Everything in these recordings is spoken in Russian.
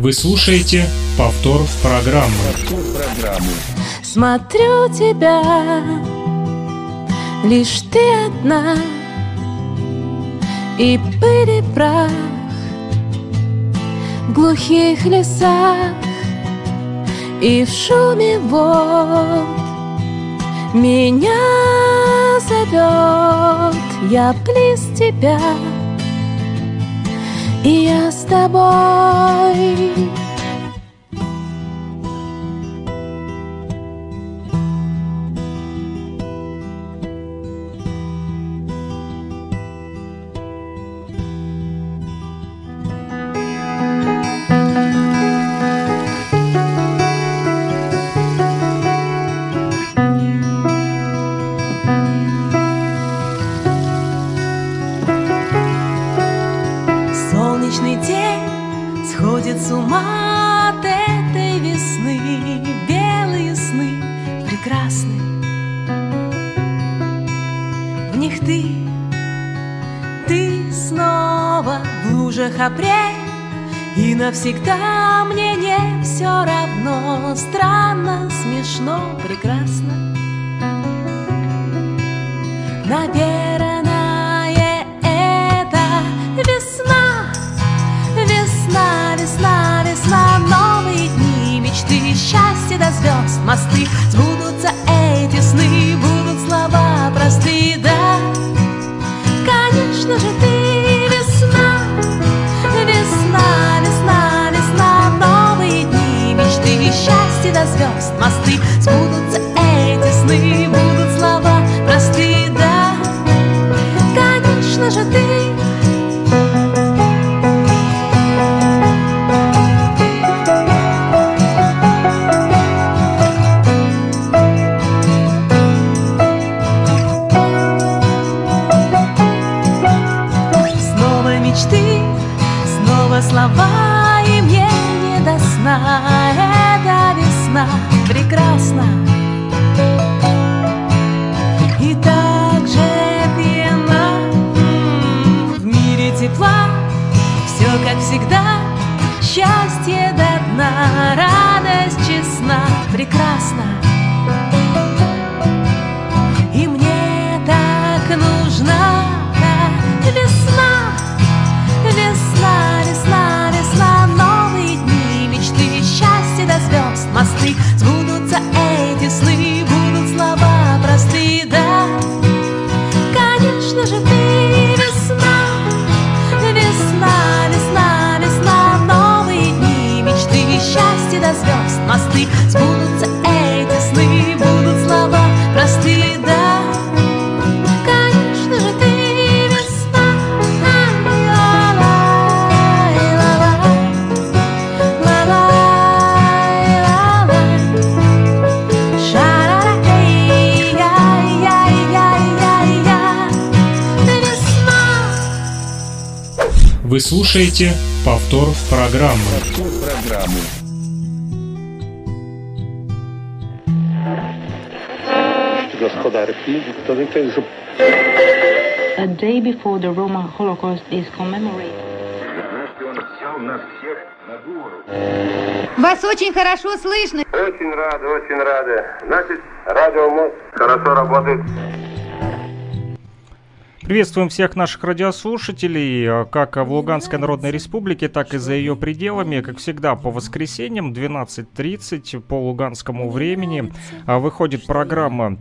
Вы слушаете повтор программы. Повтор программы. Смотрю тебя, лишь ты одна, и пыль и прах в глухих лесах и в шуме вод меня зовет, я близ тебя и я с тобой. Навсегда слушаете повтор программы. Повтор программы. A day before the Roma Holocaust is commemorated. Вас очень хорошо слышно. Очень рады, очень рады. Значит, радио хорошо работает. Приветствуем всех наших радиослушателей, э, как в Луганской Народной Республике, так и за ее пределами. Как всегда, по воскресеньям 12.30 по луганскому времени э, выходит программа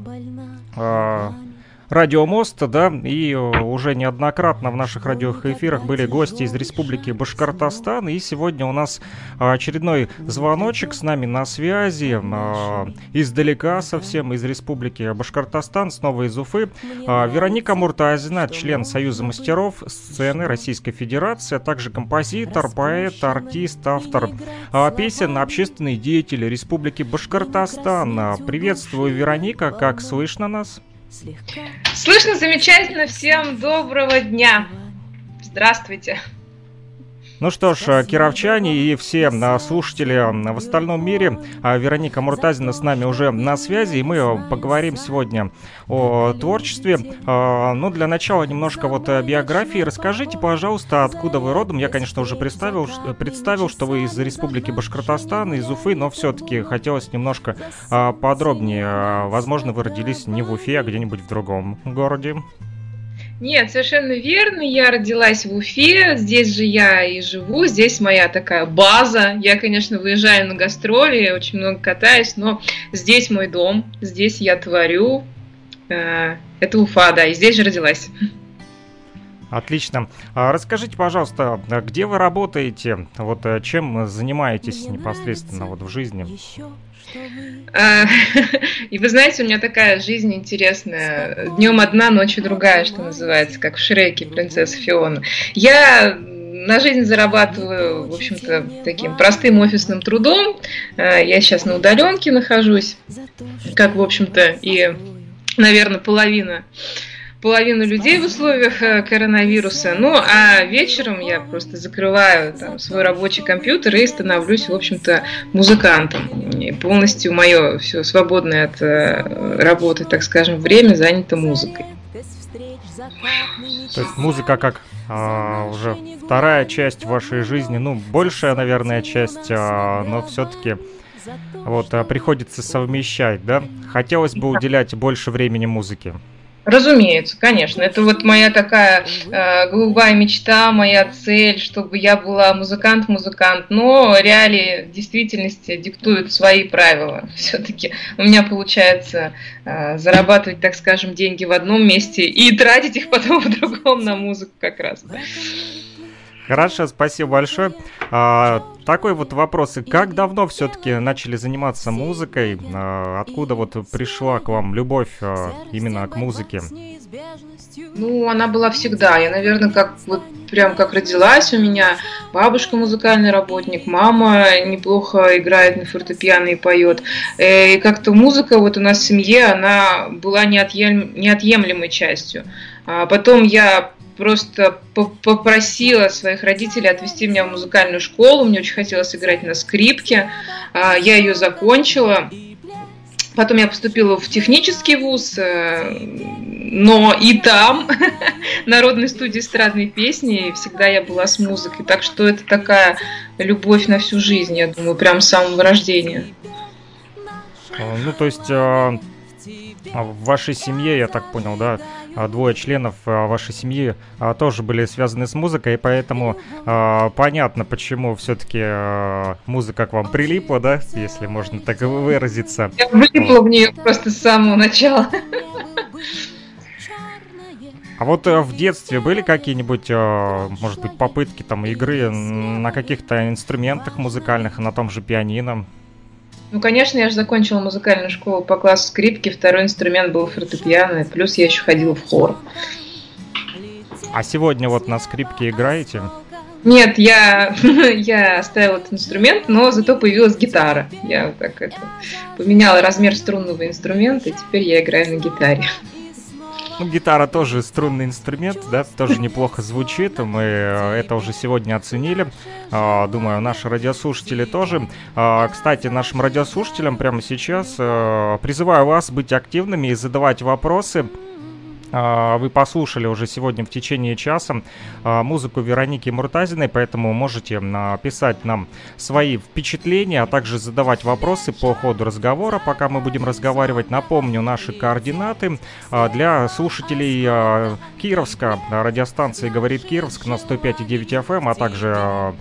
Радиомост, да, и э, уже неоднократно в наших радиоэфирах были гости из Республики Башкортостан, и сегодня у нас очередной звоночек с нами на связи, э, издалека совсем, из Республики Башкортостан, снова из Уфы, э, Вероника Муртазина, член Союза мастеров сцены Российской Федерации, а также композитор, поэт, артист, автор песен, общественный деятель Республики Башкортостан. Приветствую, Вероника, как слышно нас? Слышно замечательно. Всем доброго дня. Здравствуйте. Ну что ж, кировчане и все слушатели в остальном мире, Вероника Муртазина с нами уже на связи, и мы поговорим сегодня о творчестве. Ну, для начала немножко вот биографии. Расскажите, пожалуйста, откуда вы родом? Я, конечно, уже представил, представил что вы из Республики Башкортостан, из Уфы, но все-таки хотелось немножко подробнее. Возможно, вы родились не в Уфе, а где-нибудь в другом городе. Нет, совершенно верно. Я родилась в Уфе, здесь же я и живу, здесь моя такая база. Я, конечно, выезжаю на гастроли, очень много катаюсь, но здесь мой дом, здесь я творю. Э, это Уфа, да, и здесь же родилась. Отлично. А расскажите, пожалуйста, где вы работаете? Вот э, чем занимаетесь непосредственно вот в жизни? А, и вы знаете, у меня такая жизнь интересная. Днем одна, ночью другая, что называется, как в Шреке принцесса Фиона. Я на жизнь зарабатываю, в общем-то, таким простым офисным трудом. А, я сейчас на удаленке нахожусь, как, в общем-то, и, наверное, половина половину людей в условиях э, коронавируса. Ну, а вечером я просто закрываю там свой рабочий компьютер и становлюсь, в общем-то, музыкантом. И полностью мое все свободное от э, работы, так скажем, время занято музыкой. То есть музыка как а, уже вторая часть вашей жизни, ну, большая, наверное, часть, а, но все-таки вот а, приходится совмещать, да? Хотелось бы уделять больше времени музыке. Разумеется, конечно. Это вот моя такая э, голубая мечта, моя цель, чтобы я была музыкант-музыкант. Но реалии действительности диктуют свои правила. Все-таки у меня получается э, зарабатывать, так скажем, деньги в одном месте и тратить их потом в другом на музыку как раз. Хорошо, спасибо большое. А, такой вот вопрос. Как давно все-таки начали заниматься музыкой? А, откуда вот пришла к вам любовь а, именно к музыке? Ну, она была всегда. Я, наверное, как вот прям как родилась у меня. Бабушка музыкальный работник, мама неплохо играет на фортепиано и поет. Э, и как-то музыка вот у нас в семье, она была неотъем, неотъемлемой частью. А потом я просто попросила своих родителей отвезти меня в музыкальную школу. Мне очень хотелось играть на скрипке. А, я ее закончила. Потом я поступила в технический вуз, э, но и там народной студии эстрадной песни всегда я была с музыкой. Так что это такая любовь на всю жизнь, я думаю, прям с самого рождения. Ну, то есть а, в вашей семье, я так понял, да, а, двое членов а, вашей семьи а, тоже были связаны с музыкой, и поэтому понятно, почему все-таки музыка к вам прилипла, да, если можно так выразиться. Я влипла в нее просто с самого начала. А вот э, в детстве были какие-нибудь, может быть, попытки там игры на каких-то инструментах музыкальных, на том же пианино? Ну, конечно, я же закончила музыкальную школу по классу скрипки, второй инструмент был фортепиано, плюс я еще ходила в хор. А сегодня вот на скрипке играете? Нет, я, я оставила этот инструмент, но зато появилась гитара. Я так это поменяла размер струнного инструмента, и теперь я играю на гитаре. Ну, гитара тоже струнный инструмент, да, тоже неплохо звучит. Мы э, это уже сегодня оценили. А, думаю, наши радиослушатели тоже. А, кстати, нашим радиослушателям прямо сейчас э, призываю вас быть активными и задавать вопросы. А, вы послушали уже сегодня в течение часа а, музыку Вероники Муртазиной, поэтому можете писать нам свои впечатления, а также задавать вопросы по ходу разговора, пока мы будем разговаривать. Напомню наши координаты а, для слушателей Кировска. Радиостанции «Говорит Кировск» на 105,9 FM, эм, а также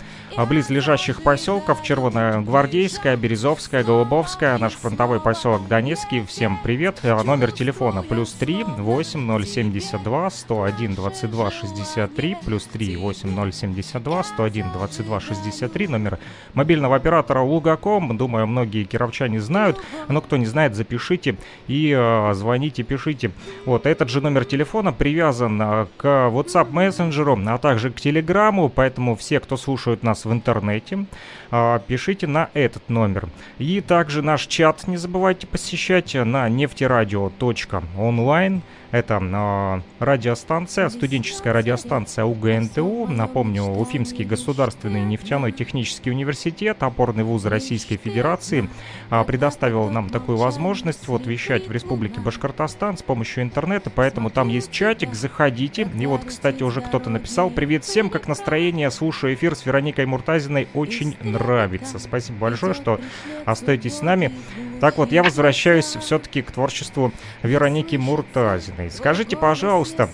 близлежащих поселков Червоная Гвардейская, Березовская, Голубовская, наш фронтовой поселок Донецкий. Всем привет. Номер телефона плюс 3 8072 101 22 63 плюс 3 8072 101 22 63 номер мобильного оператора Лугаком. Думаю, многие кировчане знают, но кто не знает, запишите и э, звоните, пишите. Вот этот же номер телефона привязан э, к WhatsApp мессенджеру, а также к Телеграму, поэтому все, кто слушают нас в интернете, э, пишите на этот номер. И также наш чат не забывайте посещать на нефтерадио.онлайн. Это э, радиостанция, студенческая радиостанция УГНТУ. Напомню, Уфимский государственный нефтяной технический университет, опорный вуз Российской Федерации, э, предоставил нам такую возможность вот вещать в Республике Башкортостан с помощью интернета, поэтому там есть чатик, заходите. И вот, кстати, уже кто-то написал «Привет всем, как настроение, слушаю эфир с Вероникой Муртазиной, очень нравится». Спасибо большое, что остаетесь с нами. Так вот, я возвращаюсь все-таки к творчеству Вероники Муртазиной. Скажите, пожалуйста,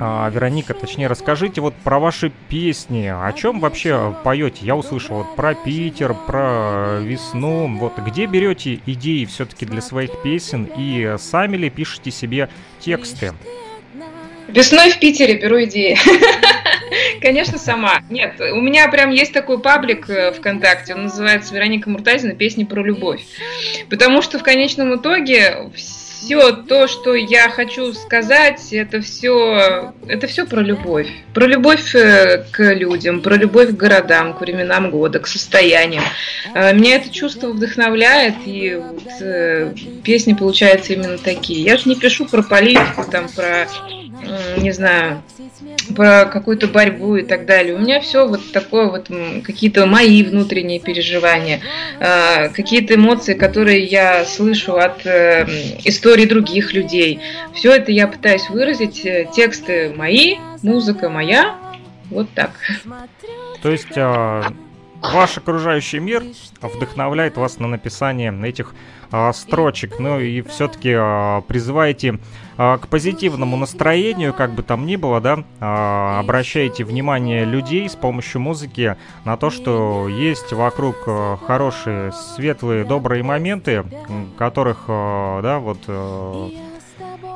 а, Вероника, точнее, расскажите вот про ваши песни. О чем вообще поете? Я услышал вот про Питер, про весну. Вот где берете идеи все-таки для своих песен и сами ли пишете себе тексты? Весной в Питере беру идеи. Конечно, сама. Нет, у меня прям есть такой паблик э, ВКонтакте, он называется Вероника Муртазина «Песни про любовь». Потому что в конечном итоге все то, что я хочу сказать, это все, это все про любовь. Про любовь э, к людям, про любовь к городам, к временам года, к состояниям. Э, меня это чувство вдохновляет, и вот, песни получаются именно такие. Я же не пишу про политику, там, про не знаю, про какую-то борьбу и так далее. У меня все вот такое вот, какие-то мои внутренние переживания, а, какие-то эмоции, которые я слышу от э, истории других людей. Все это я пытаюсь выразить. Э, тексты мои, музыка моя. Вот так. То есть а, ваш окружающий мир вдохновляет вас на написание этих а, строчек, ну и все-таки а, призываете к позитивному настроению, как бы там ни было, да, а, обращаете внимание людей с помощью музыки на то, что есть вокруг а, хорошие, светлые, добрые моменты, которых, а, да, вот... А,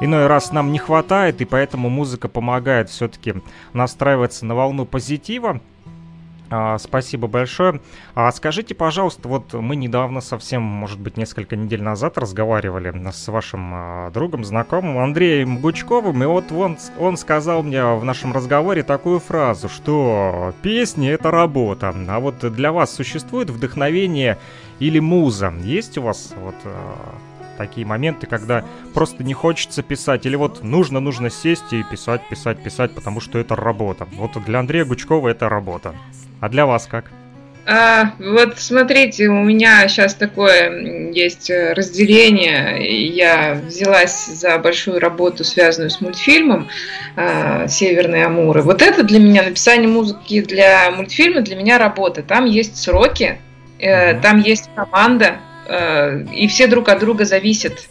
иной раз нам не хватает, и поэтому музыка помогает все-таки настраиваться на волну позитива. А, спасибо большое. А скажите, пожалуйста, вот мы недавно, совсем, может быть, несколько недель назад разговаривали с вашим а, другом, знакомым Андреем Гучковым, и вот он, он сказал мне в нашем разговоре такую фразу, что песни — это работа, а вот для вас существует вдохновение или муза? Есть у вас вот а, такие моменты, когда просто не хочется писать, или вот нужно, нужно сесть и писать, писать, писать, потому что это работа. Вот для Андрея Гучкова это работа. А для вас как? А, вот смотрите, у меня сейчас такое есть разделение. Я взялась за большую работу, связанную с мультфильмом а, «Северные Амуры». Вот это для меня, написание музыки для мультфильма, для меня работа. Там есть сроки, э, там есть команда, э, и все друг от друга зависят.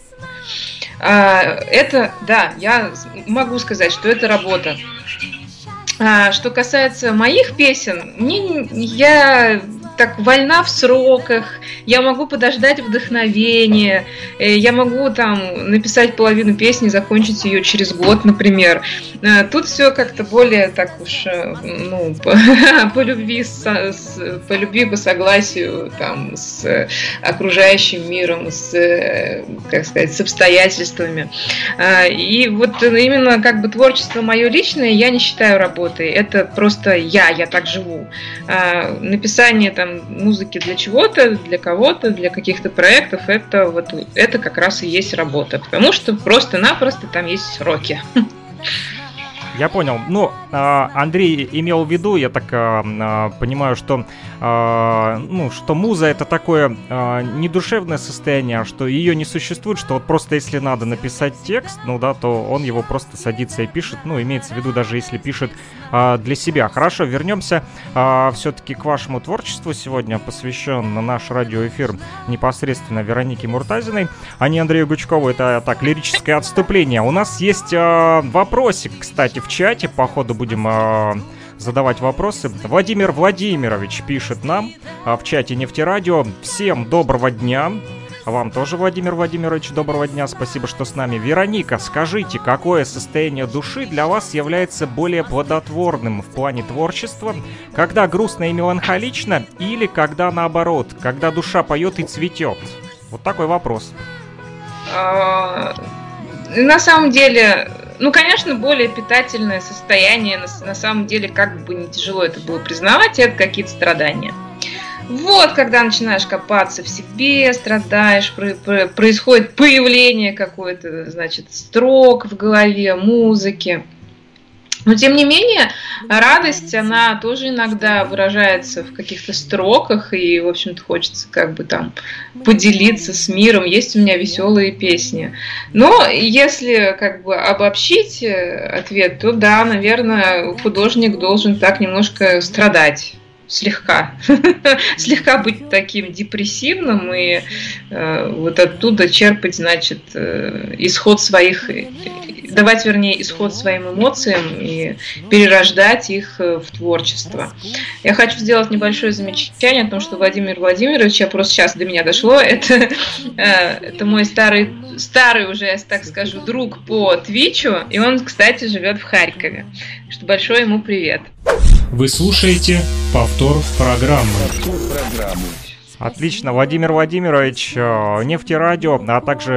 А, это, да, я могу сказать, что это работа. А, что касается моих песен, мне, я так вольна в сроках, я могу подождать вдохновение, э, я могу там написать половину песни, закончить ее через год, например. Э, тут все как-то более так уж, э, ну, по, любви, по любви, по согласию там с окружающим миром, с, как сказать, с обстоятельствами. И вот именно как бы творчество мое личное я не считаю работой. Это просто я, я так живу. Написание там там музыки для чего-то, для кого-то, для каких-то проектов, это вот это как раз и есть работа. Потому что просто-напросто там есть сроки. Я понял. Ну, а, Андрей имел в виду, я так а, а, понимаю, что, ну, что муза это такое недушевное состояние, а что ее не существует, что вот просто если надо написать текст, ну да, то он его просто садится и пишет, ну, имеется в виду даже если пишет для себя. Хорошо, вернемся все-таки к вашему творчеству. Сегодня посвящен наш радиоэфир непосредственно Веронике Муртазиной, а не Андрею Гучкову. Это так, лирическое отступление. У нас есть вопросик, кстати, в чате, по ходу будем э, задавать вопросы. Владимир Владимирович пишет нам э, в чате Нефтерадио. Всем доброго дня. Вам тоже, Владимир Владимирович, доброго дня. Спасибо, что с нами. Вероника, скажите, какое состояние души для вас является более плодотворным в плане творчества? Когда грустно и меланхолично или когда наоборот, когда душа поет и цветет? Вот такой вопрос. А, на самом деле, ну, конечно, более питательное состояние, на, на самом деле, как бы не тяжело это было признавать, это какие-то страдания. Вот, когда начинаешь копаться в себе, страдаешь, происходит появление какой-то, значит, строк в голове, музыки. Но тем не менее, радость, она тоже иногда выражается в каких-то строках, и, в общем-то, хочется как бы там поделиться с миром. Есть у меня веселые песни. Но если как бы обобщить э, ответ, то да, наверное, художник должен так немножко страдать слегка, слегка быть таким депрессивным и э, вот оттуда черпать, значит, э, исход своих, давать, вернее, исход своим эмоциям и перерождать их э, в творчество. Я хочу сделать небольшое замечание о том, что Владимир Владимирович, я просто сейчас до меня дошло, это, э, это мой старый, старый уже, я так скажу, друг по Твичу, и он, кстати, живет в Харькове. Что большой ему привет. Вы слушаете повтор программы. Отлично, Владимир Владимирович, э, нефтерадио, а также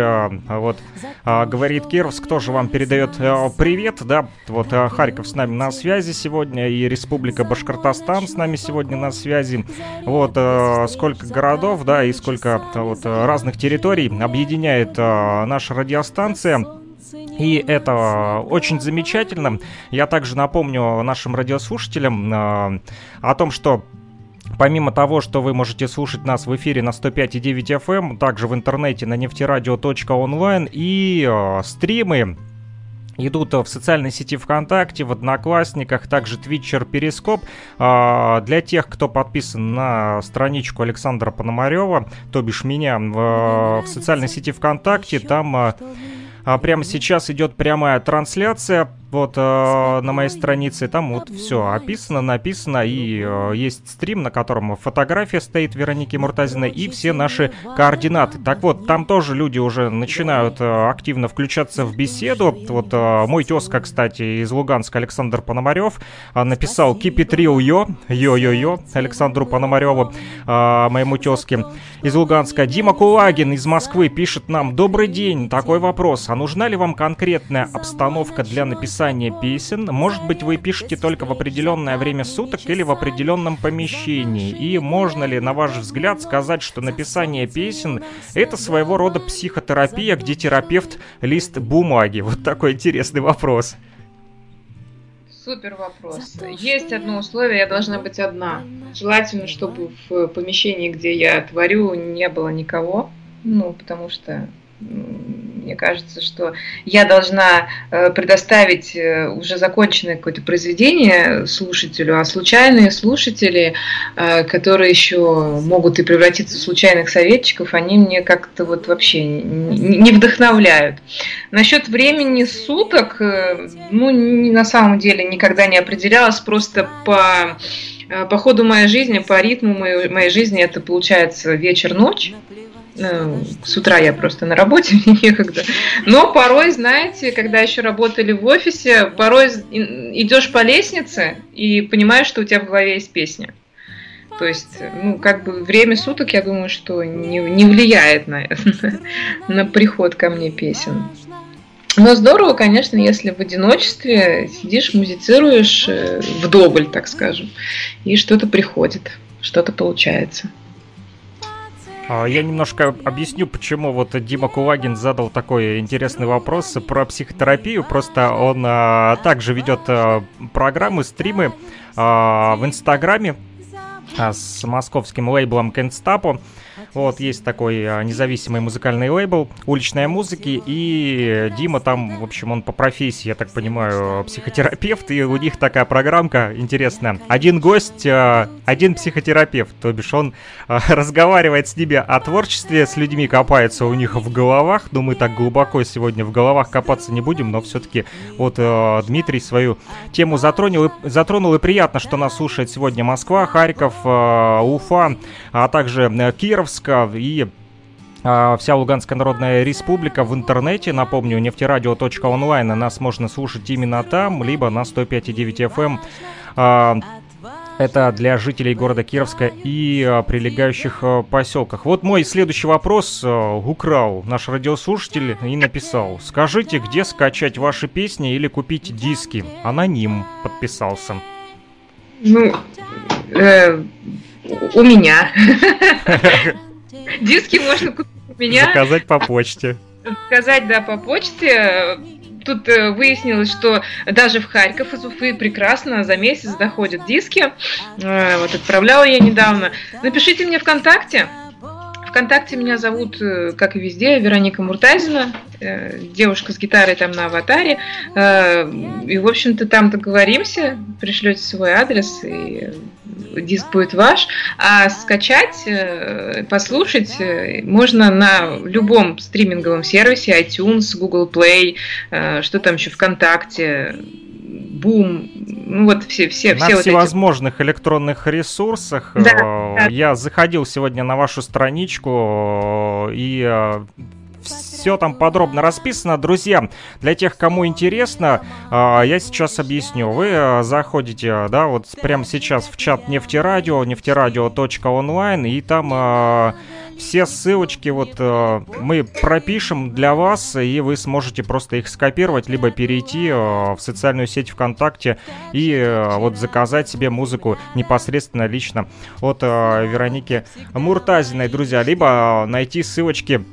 э, вот э, говорит Кировск, тоже вам передает привет, да, вот Харьков с нами на связи сегодня и Республика Башкортостан с нами сегодня на связи, вот сколько городов, да, и сколько вот разных территорий объединяет наша радиостанция. И это очень замечательно. Я также напомню нашим радиослушателям э, о том, что Помимо того, что вы можете слушать нас в эфире на 105,9 FM, эм, также в интернете на нефтерадио.онлайн и э, стримы идут в социальной сети ВКонтакте, в Одноклассниках, также Твитчер, Перископ. Э, для тех, кто подписан на страничку Александра Пономарева, то бишь меня, в, в социальной сети ВКонтакте, там... Э, прямо сейчас идет прямая трансляция вот э, на моей странице. Там вот все описано, написано, и э, есть стрим, на котором фотография стоит Вероники Муртазиной и все наши координаты. Так вот, там тоже люди уже начинают э, активно включаться в беседу. Вот э, мой тезка, кстати, из Луганска, Александр Пономарев, э, написал «Keep it real, yo», «Йо-йо-йо» Александру Пономареву, э, моему тезке из Луганска. Дима Кулагин из Москвы пишет нам «Добрый день, такой вопрос. А нужна ли вам конкретная обстановка для написания написания песен. Может быть, вы пишете только в определенное время суток или в определенном помещении. И можно ли, на ваш взгляд, сказать, что написание песен — это своего рода психотерапия, где терапевт — лист бумаги? Вот такой интересный вопрос. Супер вопрос. Есть одно условие, я должна быть одна. Желательно, чтобы в помещении, где я творю, не было никого. Ну, потому что мне кажется, что я должна э, предоставить э, уже законченное какое-то произведение слушателю, а случайные слушатели, э, которые еще могут и превратиться в случайных советчиков, они мне как-то вот вообще не вдохновляют. Насчет времени суток, ну, на самом деле никогда не определялась, просто по по ходу моей жизни, по ритму моей, моей жизни это получается вечер-ночь. Ну, с утра я просто на работе, мне некогда. Но порой, знаете, когда еще работали в офисе, порой идешь по лестнице и понимаешь, что у тебя в голове есть песня. То есть, ну, как бы время суток, я думаю, что не, не влияет на, на приход ко мне песен. Но здорово, конечно, если в одиночестве сидишь, музицируешь э, вдоволь, так скажем, и что-то приходит, что-то получается. А, я немножко объясню, почему вот Дима Кулагин задал такой интересный вопрос про психотерапию. Просто он а, также ведет а, программы, стримы а, в Инстаграме а, с московским лейблом Кенстапо. Вот, есть такой а, независимый музыкальный лейбл уличной музыки, и Дима там, в общем, он по профессии, я так понимаю, психотерапевт, и у них такая программка интересная. Один гость, а, один психотерапевт, то бишь он а, разговаривает с ними о творчестве, с людьми копается у них в головах, но мы так глубоко сегодня в головах копаться не будем, но все-таки вот Дмитрий свою тему затронул, затронул, и приятно, что нас слушает сегодня Москва, Харьков, Уфа, а также Киров, Хабаровска и а, вся Луганская Народная Республика в интернете. Напомню, нефтерадио.онлайн нас можно слушать именно там, либо на 105,9 FM. Эм. А, это для жителей города Кировска и а, прилегающих поселках. Вот мой следующий вопрос украл наш радиослушатель и написал. Скажите, где скачать ваши песни или купить диски? Аноним подписался. Ну, э, у меня. Диски можно купить у меня. Заказать по почте. Заказать, да, по почте. Тут э, выяснилось, что даже в Харьков из Уфы прекрасно за месяц доходят диски. Э, вот отправляла я недавно. Напишите мне ВКонтакте. ВКонтакте меня зовут, э, как и везде, Вероника Муртазина, девушка с гитарой там на аватаре. И, в общем-то, там договоримся, пришлете свой адрес, и диск будет ваш. А скачать, послушать можно на любом стриминговом сервисе, iTunes, Google Play, что там еще, ВКонтакте, Бум, ну вот все, все, на все всевозможных вот эти... электронных ресурсах. Да, Я да. заходил сегодня на вашу страничку и все там подробно расписано. Друзья, для тех, кому интересно, я сейчас объясню. Вы заходите, да, вот прямо сейчас в чат нефтерадио, нефтерадио.онлайн, и там все ссылочки вот э, мы пропишем для вас, и вы сможете просто их скопировать, либо перейти э, в социальную сеть ВКонтакте и э, вот заказать себе музыку непосредственно лично от э, Вероники Муртазиной, друзья, либо найти ссылочки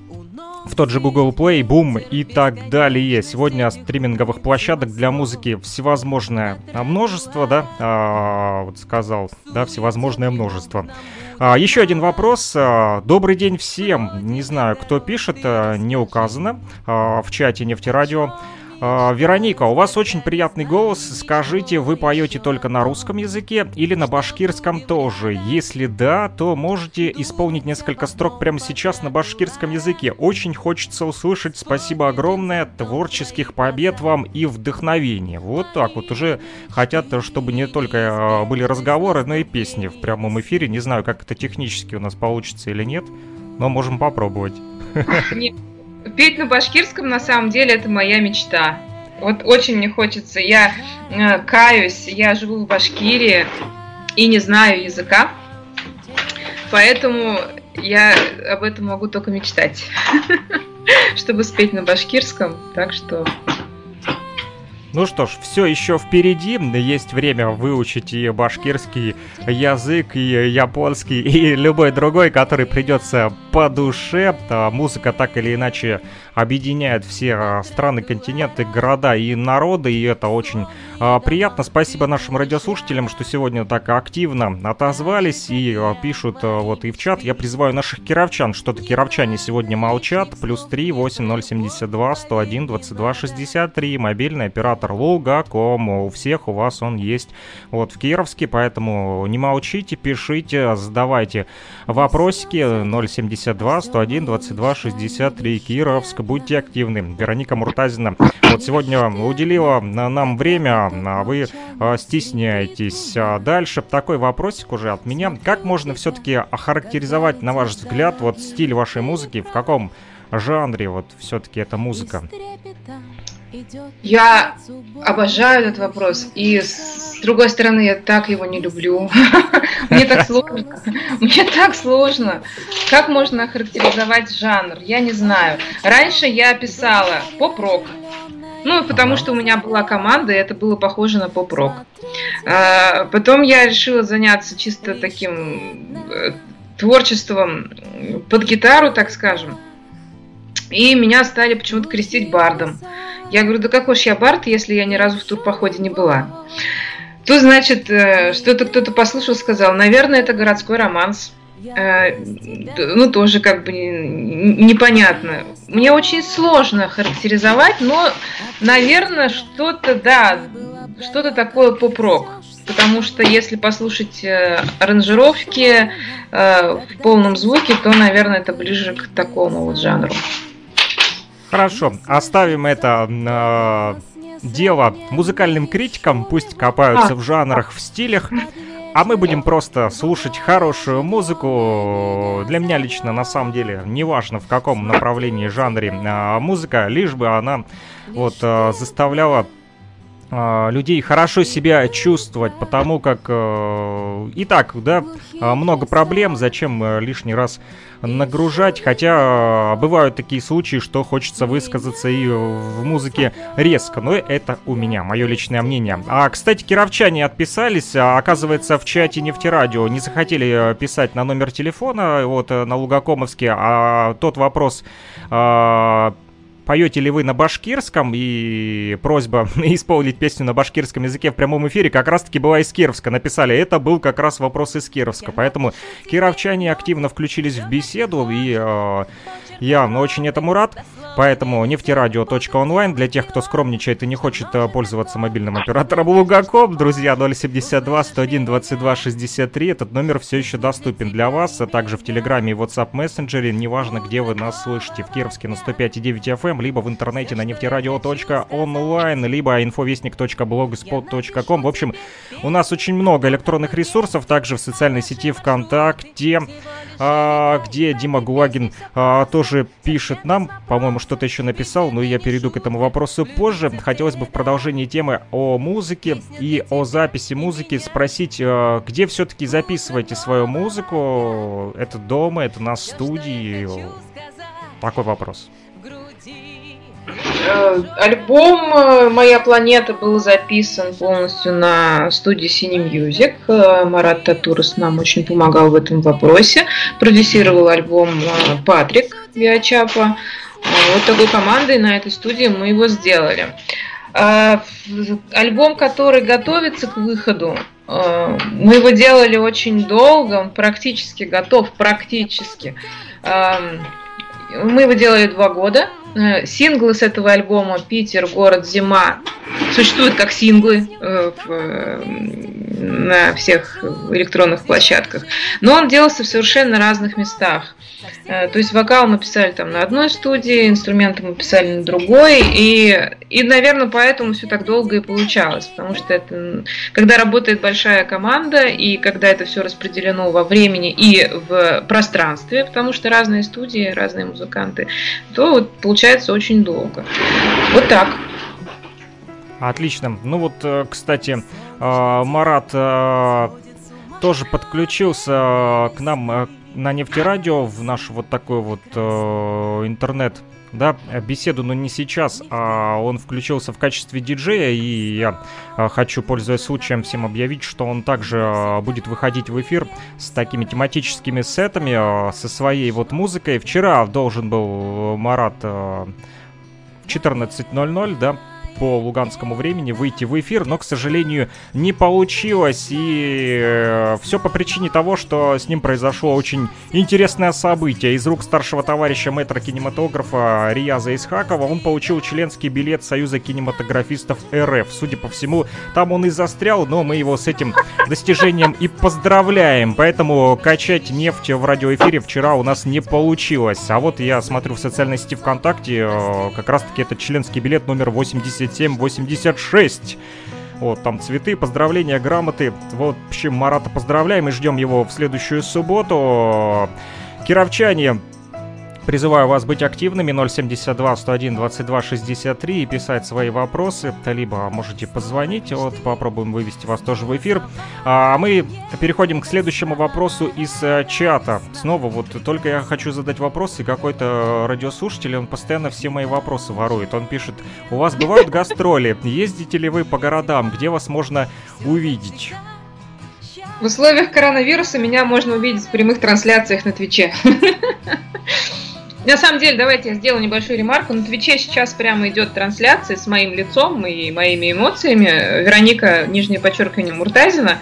в тот же Google Play, Boom и так далее. Сегодня стриминговых площадок для музыки всевозможное множество, да, а, вот сказал, да, всевозможное множество. А, еще один вопрос. А, добрый день всем. Не знаю, кто пишет, а, не указано а, в чате нефтерадио. А, Вероника, у вас очень приятный голос. Скажите, вы поете только на русском языке или на башкирском тоже? Если да, то можете исполнить несколько строк прямо сейчас на башкирском языке. Очень хочется услышать. Спасибо огромное. Творческих побед вам и вдохновения. Вот так вот. Уже хотят, чтобы не только а, были разговоры, но и песни в прямом эфире. Не знаю, как это технически у нас получится или нет, но можем попробовать. Петь на башкирском на самом деле это моя мечта. Вот очень мне хочется. Я э, каюсь, я живу в Башкирии и не знаю языка. Поэтому я об этом могу только мечтать. Чтобы спеть на башкирском. Так что ну что ж, все еще впереди. Есть время выучить и башкирский язык, и японский, и любой другой, который придется по душе. А музыка так или иначе объединяет все а, страны, континенты, города и народы, и это очень а, приятно. Спасибо нашим радиослушателям, что сегодня так активно отозвались и пишут вот и в чат. Я призываю наших кировчан, что-то кировчане сегодня молчат. Плюс 3 8072 101 22 63, мобильный оператор Лугаком. У всех у вас он есть вот в Кировске, поэтому не молчите, пишите, задавайте вопросики 072 101 22 63 Кировск будьте активны. Вероника Муртазина вот сегодня уделила нам время, а вы а, стесняетесь. А дальше такой вопросик уже от меня. Как можно все-таки охарактеризовать, на ваш взгляд, вот стиль вашей музыки, в каком жанре вот все-таки эта музыка? Я обожаю этот вопрос. И с другой стороны, я так его не люблю. Мне так сложно. Мне так сложно. Как можно охарактеризовать жанр? Я не знаю. Раньше я писала поп-рок. Ну, потому что у меня была команда, и это было похоже на поп-рок. А, потом я решила заняться чисто таким э, творчеством под гитару, так скажем. И меня стали почему-то крестить бардом. Я говорю, да какой ж я бард, если я ни разу в турпоходе не была. Тут, значит, э, что-то кто-то послушал, сказал, наверное, это городской романс. Э, ну, тоже как бы непонятно. Мне очень сложно характеризовать, но, наверное, что-то, да, что-то такое поп-рок. Потому что если послушать э, аранжировки в полном звуке, то, наверное, это ближе к такому вот жанру. Хорошо, оставим это э, дело музыкальным критикам, пусть копаются а. в жанрах, в стилях. А мы будем просто слушать хорошую музыку. Для меня лично, на самом деле, неважно в каком направлении, жанре э, музыка, лишь бы она вот э, заставляла людей хорошо себя чувствовать, потому как э, и так, да, э, много проблем, зачем э, лишний раз нагружать, хотя э, бывают такие случаи, что хочется высказаться и в музыке резко, но это у меня, мое личное мнение. А, кстати, кировчане отписались, а, оказывается, в чате нефтерадио не захотели э, писать на номер телефона, вот, э, на Лугакомовске, а тот вопрос а, поете ли вы на башкирском, и просьба исполнить песню на башкирском языке в прямом эфире как раз-таки была из Кировска. Написали, это был как раз вопрос из Кировска. Поэтому кировчане активно включились в беседу, и э, я очень этому рад. Поэтому нефтерадио.онлайн для тех, кто скромничает и не хочет э, пользоваться мобильным оператором Лугаком, друзья, 072 101 22 63. Этот номер все еще доступен для вас, а также в Телеграме и WhatsApp мессенджере, неважно, где вы нас слышите, в Кировске на 105,9 FM, либо в интернете на нефтерадио.онлайн, либо infovестник.blogspot.com. В общем, у нас очень много электронных ресурсов, также в социальной сети ВКонтакте, а, где Дима Гулагин а, тоже пишет нам, по-моему, что-то еще написал, но я перейду к этому вопросу позже. Хотелось бы в продолжении темы о музыке и о записи музыки спросить, а, где все-таки записываете свою музыку? Это дома, это на студии? Такой вопрос. Э, альбом э, «Моя планета» был записан полностью на студии Cine Music. Э, Марат Татурус нам очень помогал в этом вопросе. Продюсировал альбом Патрик Виачапа. Вот такой командой на этой студии мы его сделали. Альбом, который готовится к выходу, мы его делали очень долго, он практически готов, практически. Мы его делали два года. Э, синглы с этого альбома «Питер. Город. Зима» существуют как синглы э, в, на всех электронных площадках. Но он делался в совершенно разных местах. Э, то есть вокал мы писали там на одной студии, инструменты мы писали на другой, и, и наверное, поэтому все так долго и получалось, потому что это, когда работает большая команда, и когда это все распределено во времени и в пространстве, потому что разные студии, разные музыканты, то вот получается очень долго. Вот так. Отлично. Ну вот, э, кстати, э, Марат тоже подключился к нам на нефтерадио в наш вот такой вот э, интернет да, беседу, но не сейчас, а он включился в качестве диджея, и я э, хочу, пользуясь случаем, всем объявить, что он также э, будет выходить в эфир с такими тематическими сетами, э, со своей вот музыкой. Вчера должен был Марат э, 14.00, да, по луганскому времени выйти в эфир, но, к сожалению, не получилось. И э, все по причине того, что с ним произошло очень интересное событие. Из рук старшего товарища мэтра кинематографа Рияза Исхакова он получил членский билет Союза кинематографистов РФ. Судя по всему, там он и застрял, но мы его с этим достижением и поздравляем. Поэтому качать нефть в радиоэфире вчера у нас не получилось. А вот я смотрю в социальной сети ВКонтакте, э, как раз-таки этот членский билет номер 80 8786. Вот, там цветы, поздравления, грамоты. В общем, Марата поздравляем и ждем его в следующую субботу. Кировчане, Призываю вас быть активными 072 101 22 63 и писать свои вопросы, либо можете позвонить, вот попробуем вывести вас тоже в эфир. А мы переходим к следующему вопросу из э, чата. Снова вот только я хочу задать вопрос, и какой-то радиослушатель, он постоянно все мои вопросы ворует. Он пишет, у вас бывают гастроли, ездите ли вы по городам, где вас можно увидеть? В условиях коронавируса меня можно увидеть в прямых трансляциях на Твиче. На самом деле, давайте я сделаю небольшую ремарку. На Твиче сейчас прямо идет трансляция с моим лицом и моими эмоциями. Вероника, нижнее подчеркивание, Муртазина.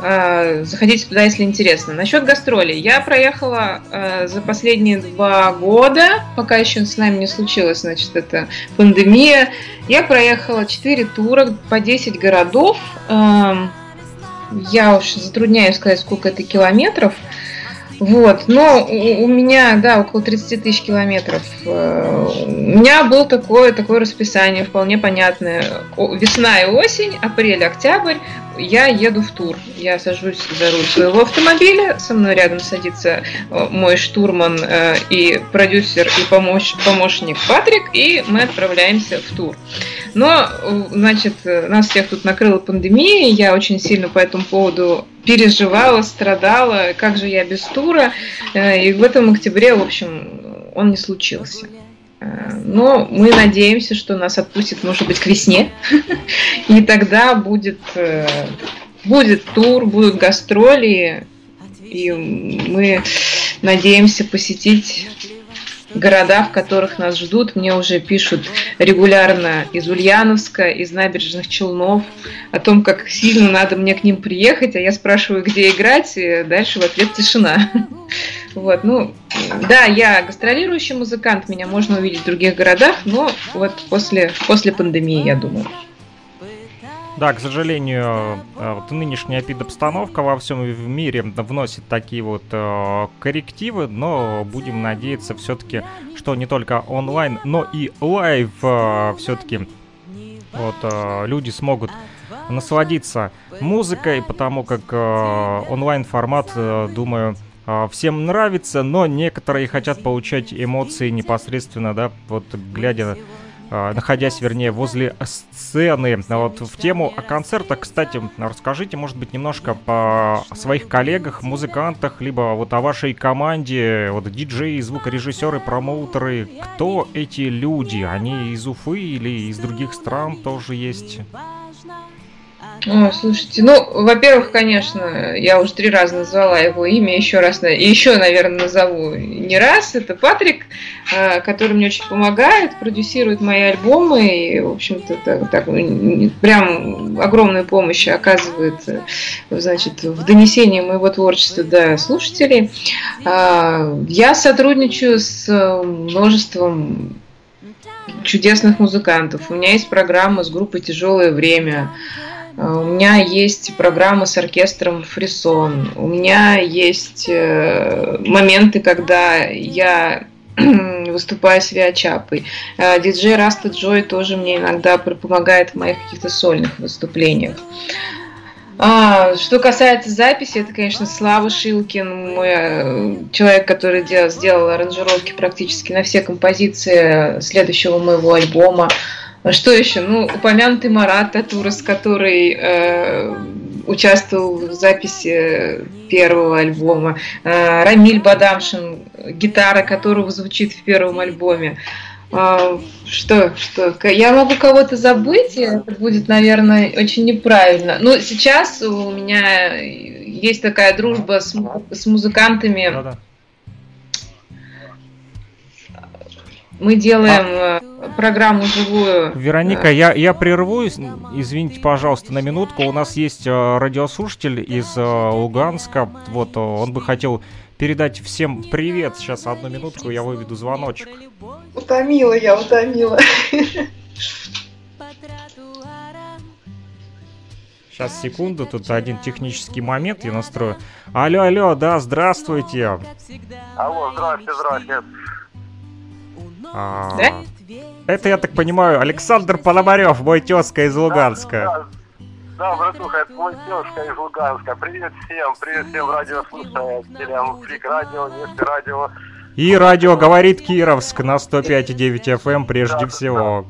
А, заходите туда, если интересно. Насчет гастролей. Я проехала а, за последние два года, пока еще с нами не случилось, значит, это пандемия. Я проехала 4 тура по 10 городов. Я уж затрудняюсь сказать, сколько это километров. Вот, но у меня, да, около 30 тысяч километров. Э, у меня было такое, такое расписание, вполне понятное. Весна и осень, апрель, октябрь, я еду в тур. Я сажусь за руль своего автомобиля, со мной рядом садится э, мой штурман э, и продюсер и помощ, помощник Патрик, и мы отправляемся в тур. Но, э, значит, нас всех тут накрыла пандемия, я очень сильно по этому поводу переживала, страдала, как же я без тура. И в этом октябре, в общем, он не случился. Э, Но мы надеемся, что нас отпустит, может быть, к весне. И тогда будет, э, будет тур, будут гастроли. И мы надеемся посетить города, в которых нас ждут. Мне уже пишут регулярно из Ульяновска, из набережных Челнов о том, как сильно надо мне к ним приехать, а я спрашиваю, где играть, и дальше в ответ тишина. Вот, ну, да, я гастролирующий музыкант, меня можно увидеть в других городах, но вот после, после пандемии, я думаю. Да, к сожалению, э, вот нынешняя эпидобстановка во всем мире вносит такие вот э, коррективы, но будем надеяться все-таки, что не только онлайн, но и live все-таки вот э, люди смогут насладиться музыкой, потому как э, онлайн формат, э, думаю, э, всем нравится, но некоторые хотят получать эмоции непосредственно, да, вот глядя э, находясь, вернее, возле сцены. Вот в тему о концертах, кстати, расскажите, может быть, немножко по своих коллегах, музыкантах, либо вот о вашей команде, вот диджеи, звукорежиссеры, промоутеры. Кто эти люди? Они из Уфы или из других стран тоже есть? О, слушайте, ну, во-первых, конечно, я уже три раза назвала его имя, еще раз, и еще, наверное, назову не раз. Это Патрик, э, который мне очень помогает, продюсирует мои альбомы и, в общем-то, так, так, м, прям огромную помощь оказывает, э, значит, в донесении моего творчества до слушателей. А, Я сотрудничаю с э, множеством чудесных музыкантов. У меня есть программа с группой «Тяжелое время». Uh, У меня есть программа с оркестром Фрисон. У меня есть э, моменты, когда я выступаю с Виачапой. Э, Диджей Раста Джой тоже мне иногда помогает в моих каких-то сольных выступлениях. А, что касается записи, это, конечно, Слава Шилкин, мой э, человек, который дел- сделал аранжировки практически на все композиции следующего моего альбома. А Что еще? Ну, упомянутый Марат Татурас, который э, участвовал в записи первого альбома. Э, Рамиль Бадамшин, гитара которого звучит в первом альбоме. А, Что, что? Я могу кого-то забыть, это будет, наверное, очень неправильно. Но сейчас у меня есть такая дружба с, с музыкантами. Да-да. Мы делаем э, программу живую. Вероника, я, я прервусь, извините, пожалуйста, на минутку. У нас есть э, радиослушатель из э, Луганска. Вот э, он бы хотел передать всем привет. Сейчас одну минутку, я выведу звоночек. Утомила я, утомила. Сейчас, секунду, тут один технический момент я настрою. Алло, алло, да, здравствуйте. Алло, здрасте, здрасте. А, Да? Это, я так понимаю, Александр Пономарев, мой тезка из Луганска. Да, да, братуха, это мой девушка из Луганска. Привет всем, привет всем радиослушателям, Фрик Радио, Нефть Радио. И радио говорит Кировск на 105,9 FM прежде всего.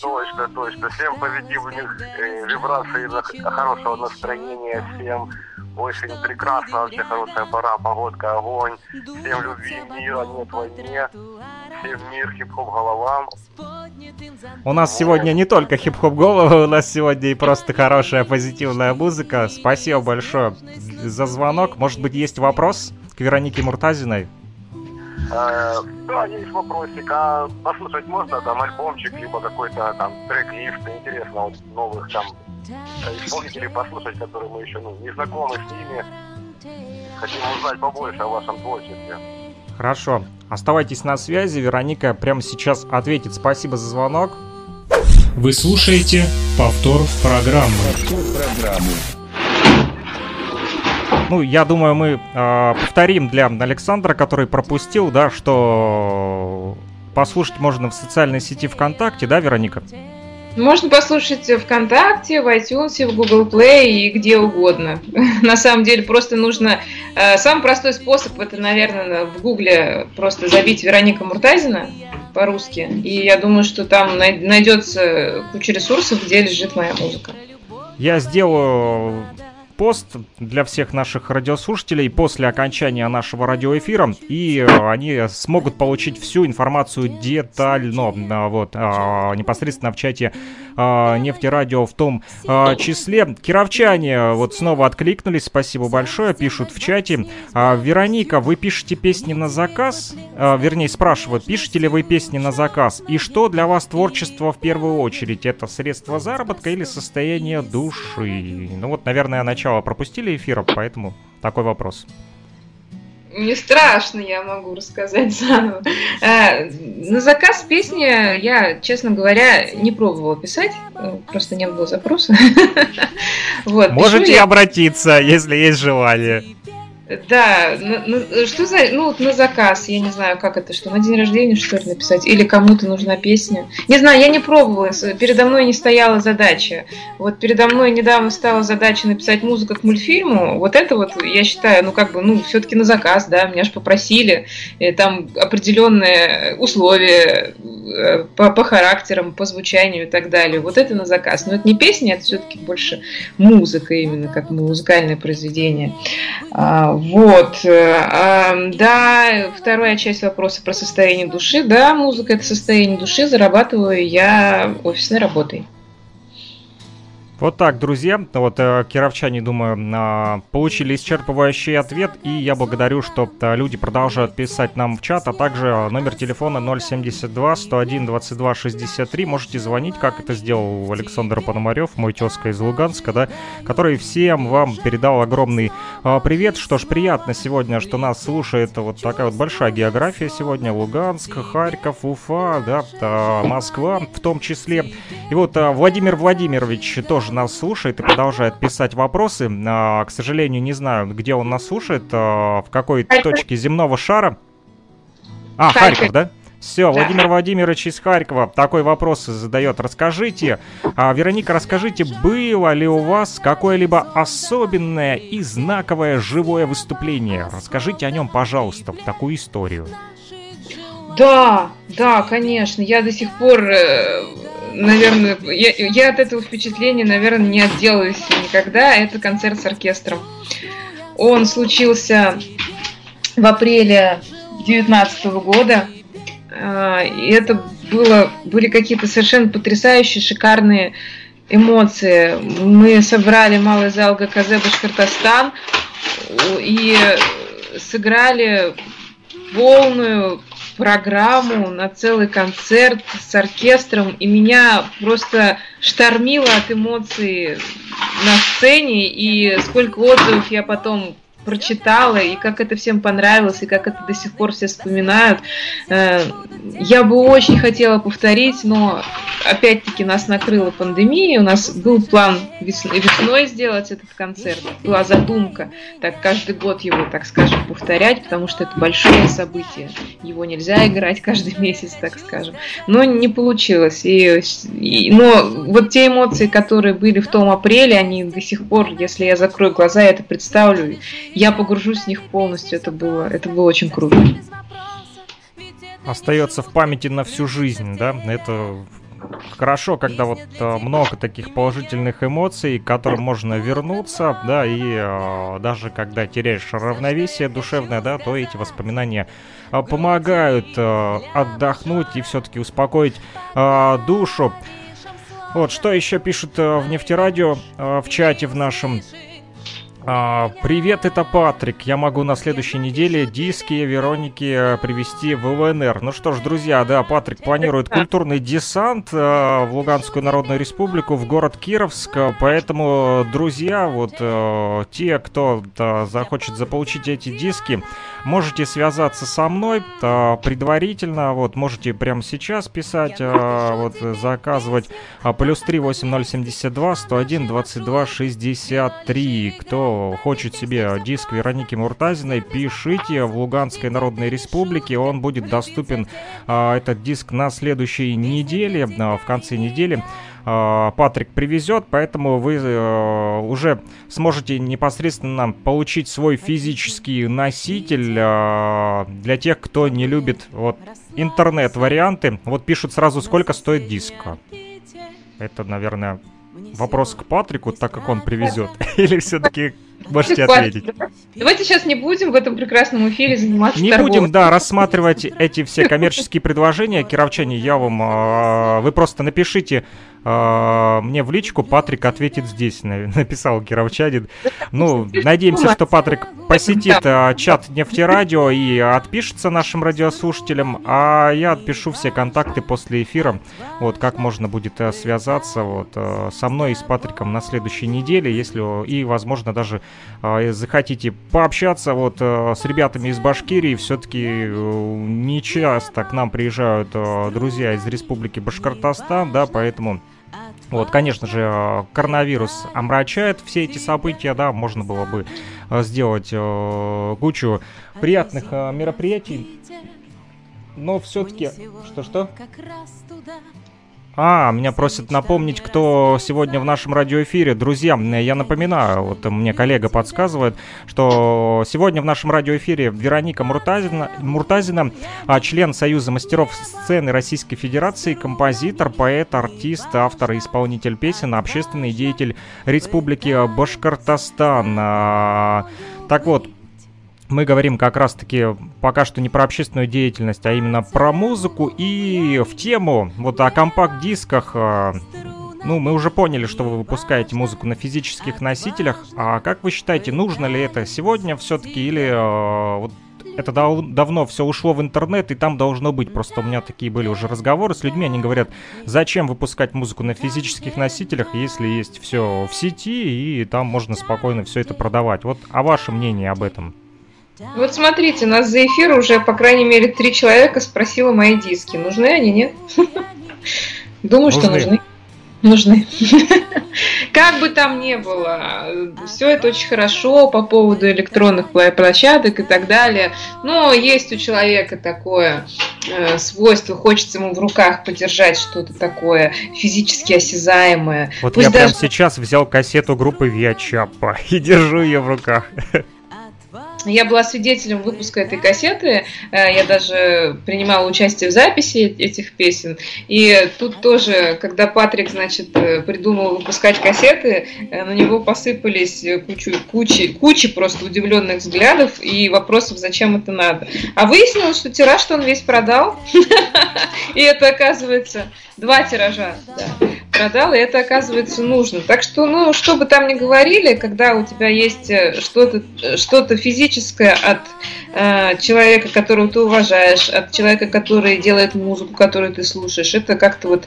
Точно, точно. Всем позитивных э, вибраций, на- хорошего настроения, всем очень прекрасно, вообще хорошая пора, погодка, огонь. Всем любви, мира, нет войне. Всем мир, хип-хоп головам. У нас сегодня не только хип-хоп головы, у нас сегодня и просто хорошая позитивная музыка. Спасибо большое за звонок. Может быть, есть вопрос к Веронике Муртазиной? Э, Да, есть вопросик. А послушать можно там альбомчик, либо какой-то там трек-лист? Интересно, вот новых там исполнителей послушать, которые мы еще ну, не знакомы с ними. Хотим узнать побольше о вашем творчестве. Хорошо. Оставайтесь на связи. Вероника прямо сейчас ответит. Спасибо за звонок. Вы слушаете повтор программы. Повтор программы. Ну, я думаю, мы э, повторим для Александра, который пропустил, да, что послушать можно в социальной сети ВКонтакте, да, Вероника? Можно послушать ВКонтакте, в iTunes, в Google Play и где угодно. На самом деле просто нужно... Э, самый простой способ это, наверное, в Гугле просто забить Вероника Муртазина по-русски. И я думаю, что там найдется куча ресурсов, где лежит моя музыка. Я сделаю пост для всех наших радиослушателей после окончания нашего радиоэфира, и э, они смогут получить всю информацию детально, а, вот, а, непосредственно в чате а, нефтерадио в том числе. Кировчане вот снова откликнулись, спасибо большое, пишут в чате. Вероника, вы пишете песни на заказ? Вернее, спрашивают, пишете ли вы песни на заказ? И что для вас творчество в первую очередь? Это средство заработка или состояние души? Ну вот, наверное, начало начало пропустили эфира, поэтому такой вопрос. Не страшно, я могу рассказать заново. А, на заказ песни я, честно говоря, не пробовала писать, э, просто не было запроса. вот, Можете обратиться, если есть желание. Да, ну, ну, что за, ну вот на заказ, я не знаю, как это, что на день рождения что ли написать, или кому-то нужна песня. Не знаю, я не пробовала, передо мной не стояла задача. Вот передо мной недавно стала задача написать музыку к мультфильму, вот это вот, я считаю, ну как бы, ну все-таки на заказ, да, меня же попросили, и там определенные условия э, по, по характерам, по звучанию и так далее, вот это на заказ. Но это не песня, это все-таки больше музыка именно, как музыкальное произведение. Вот, э, да, вторая часть вопроса про состояние души. Да, музыка это состояние души, зарабатываю я офисной работой. Вот так, друзья. Вот э, кировчане, думаю, э, получили исчерпывающий ответ. И я благодарю, что э, люди продолжают писать нам в чат, а также номер телефона 072 101 22 63. Можете звонить, как это сделал Александр Пономарев, мой тезка из Луганска, да, который всем вам передал огромный э, привет. Что ж, приятно сегодня, что нас слушает вот такая вот большая география сегодня. Луганск, Харьков, Уфа, да, э, Москва в том числе. И вот э, Владимир Владимирович тоже тоже нас слушает и продолжает писать вопросы. А, к сожалению, не знаю, где он нас слушает, а, в какой Харьков. точке земного шара. А, Харьков, Харьков да? Все, Владимир Владимирович из Харькова такой вопрос задает. Расскажите, а, Вероника, расскажите, было ли у вас какое-либо особенное и знаковое живое выступление? Расскажите о нем, пожалуйста, такую историю. Да, да, конечно. Я до сих пор э, наверное, я, я от этого впечатления, наверное, не отделаюсь никогда. Это концерт с оркестром. Он случился в апреле 2019 года. А, и это было, были какие-то совершенно потрясающие, шикарные эмоции. Мы собрали малый зал ГКЗ Башкортостан и сыграли полную программу на целый концерт с оркестром, и меня просто штормило от эмоций на сцене, и сколько отзывов я потом прочитала, и как это всем понравилось, и как это до сих пор все вспоминают. Э, я бы очень хотела повторить, но опять-таки нас накрыла пандемия, у нас был план весной сделать этот концерт, была задумка, так каждый год его, так скажем, повторять, потому что это большое событие, его нельзя играть каждый месяц, так скажем. Но не получилось, и, и, но вот те эмоции, которые были в том апреле, они до сих пор, если я закрою глаза, я это представлю, я погружусь в них полностью. Это было, это было очень круто. Остается в памяти на всю жизнь, да? Это хорошо, когда вот э, много таких положительных эмоций, к которым можно вернуться, да, и э, даже когда теряешь равновесие душевное, да, то эти воспоминания э, помогают отдохнуть и все-таки успокоить душу. Вот, что еще пишут в нефтерадио э, в чате в нашем а, привет, это Патрик. Я могу на следующей неделе диски Вероники э, привезти в ЛНР. Ну что ж, друзья, да, Патрик планирует культурный десант э, в Луганскую Народную Республику, в город Кировск. Поэтому, друзья, вот э, те, кто да, захочет заполучить эти диски, можете связаться со мной э, предварительно. Вот, можете прямо сейчас писать, э, вот, заказывать. Э, плюс 3 8072 101 22 63. Кто хочет себе диск Вероники Муртазиной, пишите в Луганской Народной Республике. Он будет доступен, а, этот диск, на следующей неделе, а, в конце недели. Э, Патрик привезет, поэтому вы э, уже сможете непосредственно получить свой физический носитель э, для тех, кто не любит вот интернет-варианты. Вот пишут сразу, сколько стоит диск. Это, наверное, вопрос к Патрику, так как он привезет. Или все-таки можете ответить? Давайте сейчас не будем в этом прекрасном эфире заниматься Не торговлей. будем, да, рассматривать эти все коммерческие предложения. Кировчане, я вам... э, Вы просто напишите мне в личку, Патрик ответит здесь, на- написал Кировчанин. Ну, надеемся, что Патрик посетит э, чат Нефтерадио и отпишется нашим радиослушателям, а я отпишу все контакты после эфира, вот, как можно будет э, связаться вот, э, со мной и с Патриком на следующей неделе, если, и, возможно, даже э, захотите пообщаться вот э, с ребятами из Башкирии, все-таки не часто к нам приезжают друзья из Республики Башкортостан, да, поэтому... Вот, конечно же, коронавирус омрачает все эти события, да, можно было бы э, сделать э, кучу приятных э, мероприятий, но все-таки... Что-что? А, меня просят напомнить, кто сегодня в нашем радиоэфире. Друзья, я напоминаю, вот мне коллега подсказывает, что сегодня в нашем радиоэфире Вероника Муртазина, Муртазина а, член Союза мастеров сцены Российской Федерации, композитор, поэт, артист, автор и исполнитель песен, общественный деятель Республики Башкортостан. А, Так вот, мы говорим как раз-таки пока что не про общественную деятельность, а именно про музыку и в тему вот о компакт-дисках. э, Ну, мы уже поняли, что вы выпускаете музыку на физических носителях. А как вы считаете, нужно ли это сегодня все-таки или э, вот это дав- давно все ушло в интернет, и там должно быть. Просто у меня такие были уже разговоры с людьми, они говорят, зачем выпускать музыку на физических носителях, если есть все в сети, и там можно спокойно все это продавать. Вот, а ваше мнение об этом? Вот смотрите, нас за эфир уже, по крайней мере, три человека спросило мои диски. Нужны они, нет? Думаю, что Нужны. нужны. Как бы там ни было, все это очень хорошо по поводу электронных площадок и так далее. Но есть у человека такое э, свойство, хочется ему в руках подержать что-то такое физически осязаемое. Вот Пусть я прям даже- сейчас взял кассету группы Виа Чаппа и держу ее в руках. Я была свидетелем выпуска этой кассеты, э, я даже принимала участие в записи этих песен. И тут тоже, когда Патрик, значит, э, придумал выпускать кассеты, э, на него посыпались кучу, кучи, кучи просто удивленных взглядов и вопросов, зачем это надо. А выяснилось, что тираж он весь продал. И это оказывается два тиража. да, продал, и это оказывается нужно. Так что, ну, что бы там ни говорили, когда у тебя есть э, что-то э, что физическое от э, человека, которого ты уважаешь, от человека, который делает музыку, которую ты слушаешь, это как-то вот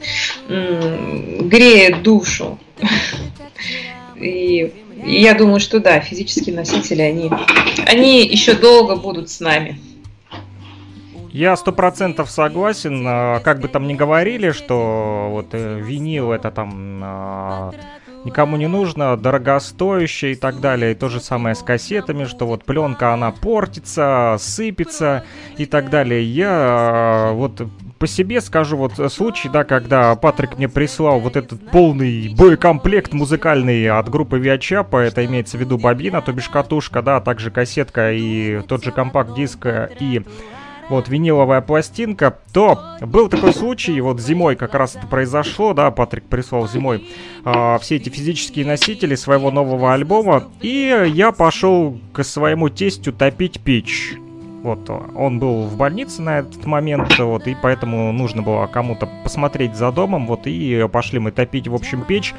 м, греет душу. И я думаю, что да, физические носители, они, они еще долго будут с нами. Я сто процентов согласен, а, как бы там ни говорили, что вот э, винил это там а, никому не нужно, дорогостоящее и так далее. И то же самое с кассетами, что вот пленка она портится, сыпется и так далее. Я а, вот по себе скажу вот случай, да, когда Патрик мне прислал вот этот полный боекомплект музыкальный от группы Виачапа, это имеется в виду бобина, то бишь катушка, да, а также кассетка и тот же компакт-диск э, и вот виниловая пластинка, то был такой случай, вот зимой как раз это произошло, да, Патрик прислал зимой а, все эти физические носители своего нового альбома, и я пошел к своему тестю топить печь. Вот, он был в больнице на этот момент, вот, и поэтому нужно было кому-то посмотреть за домом, вот, и пошли мы топить, в общем, печь.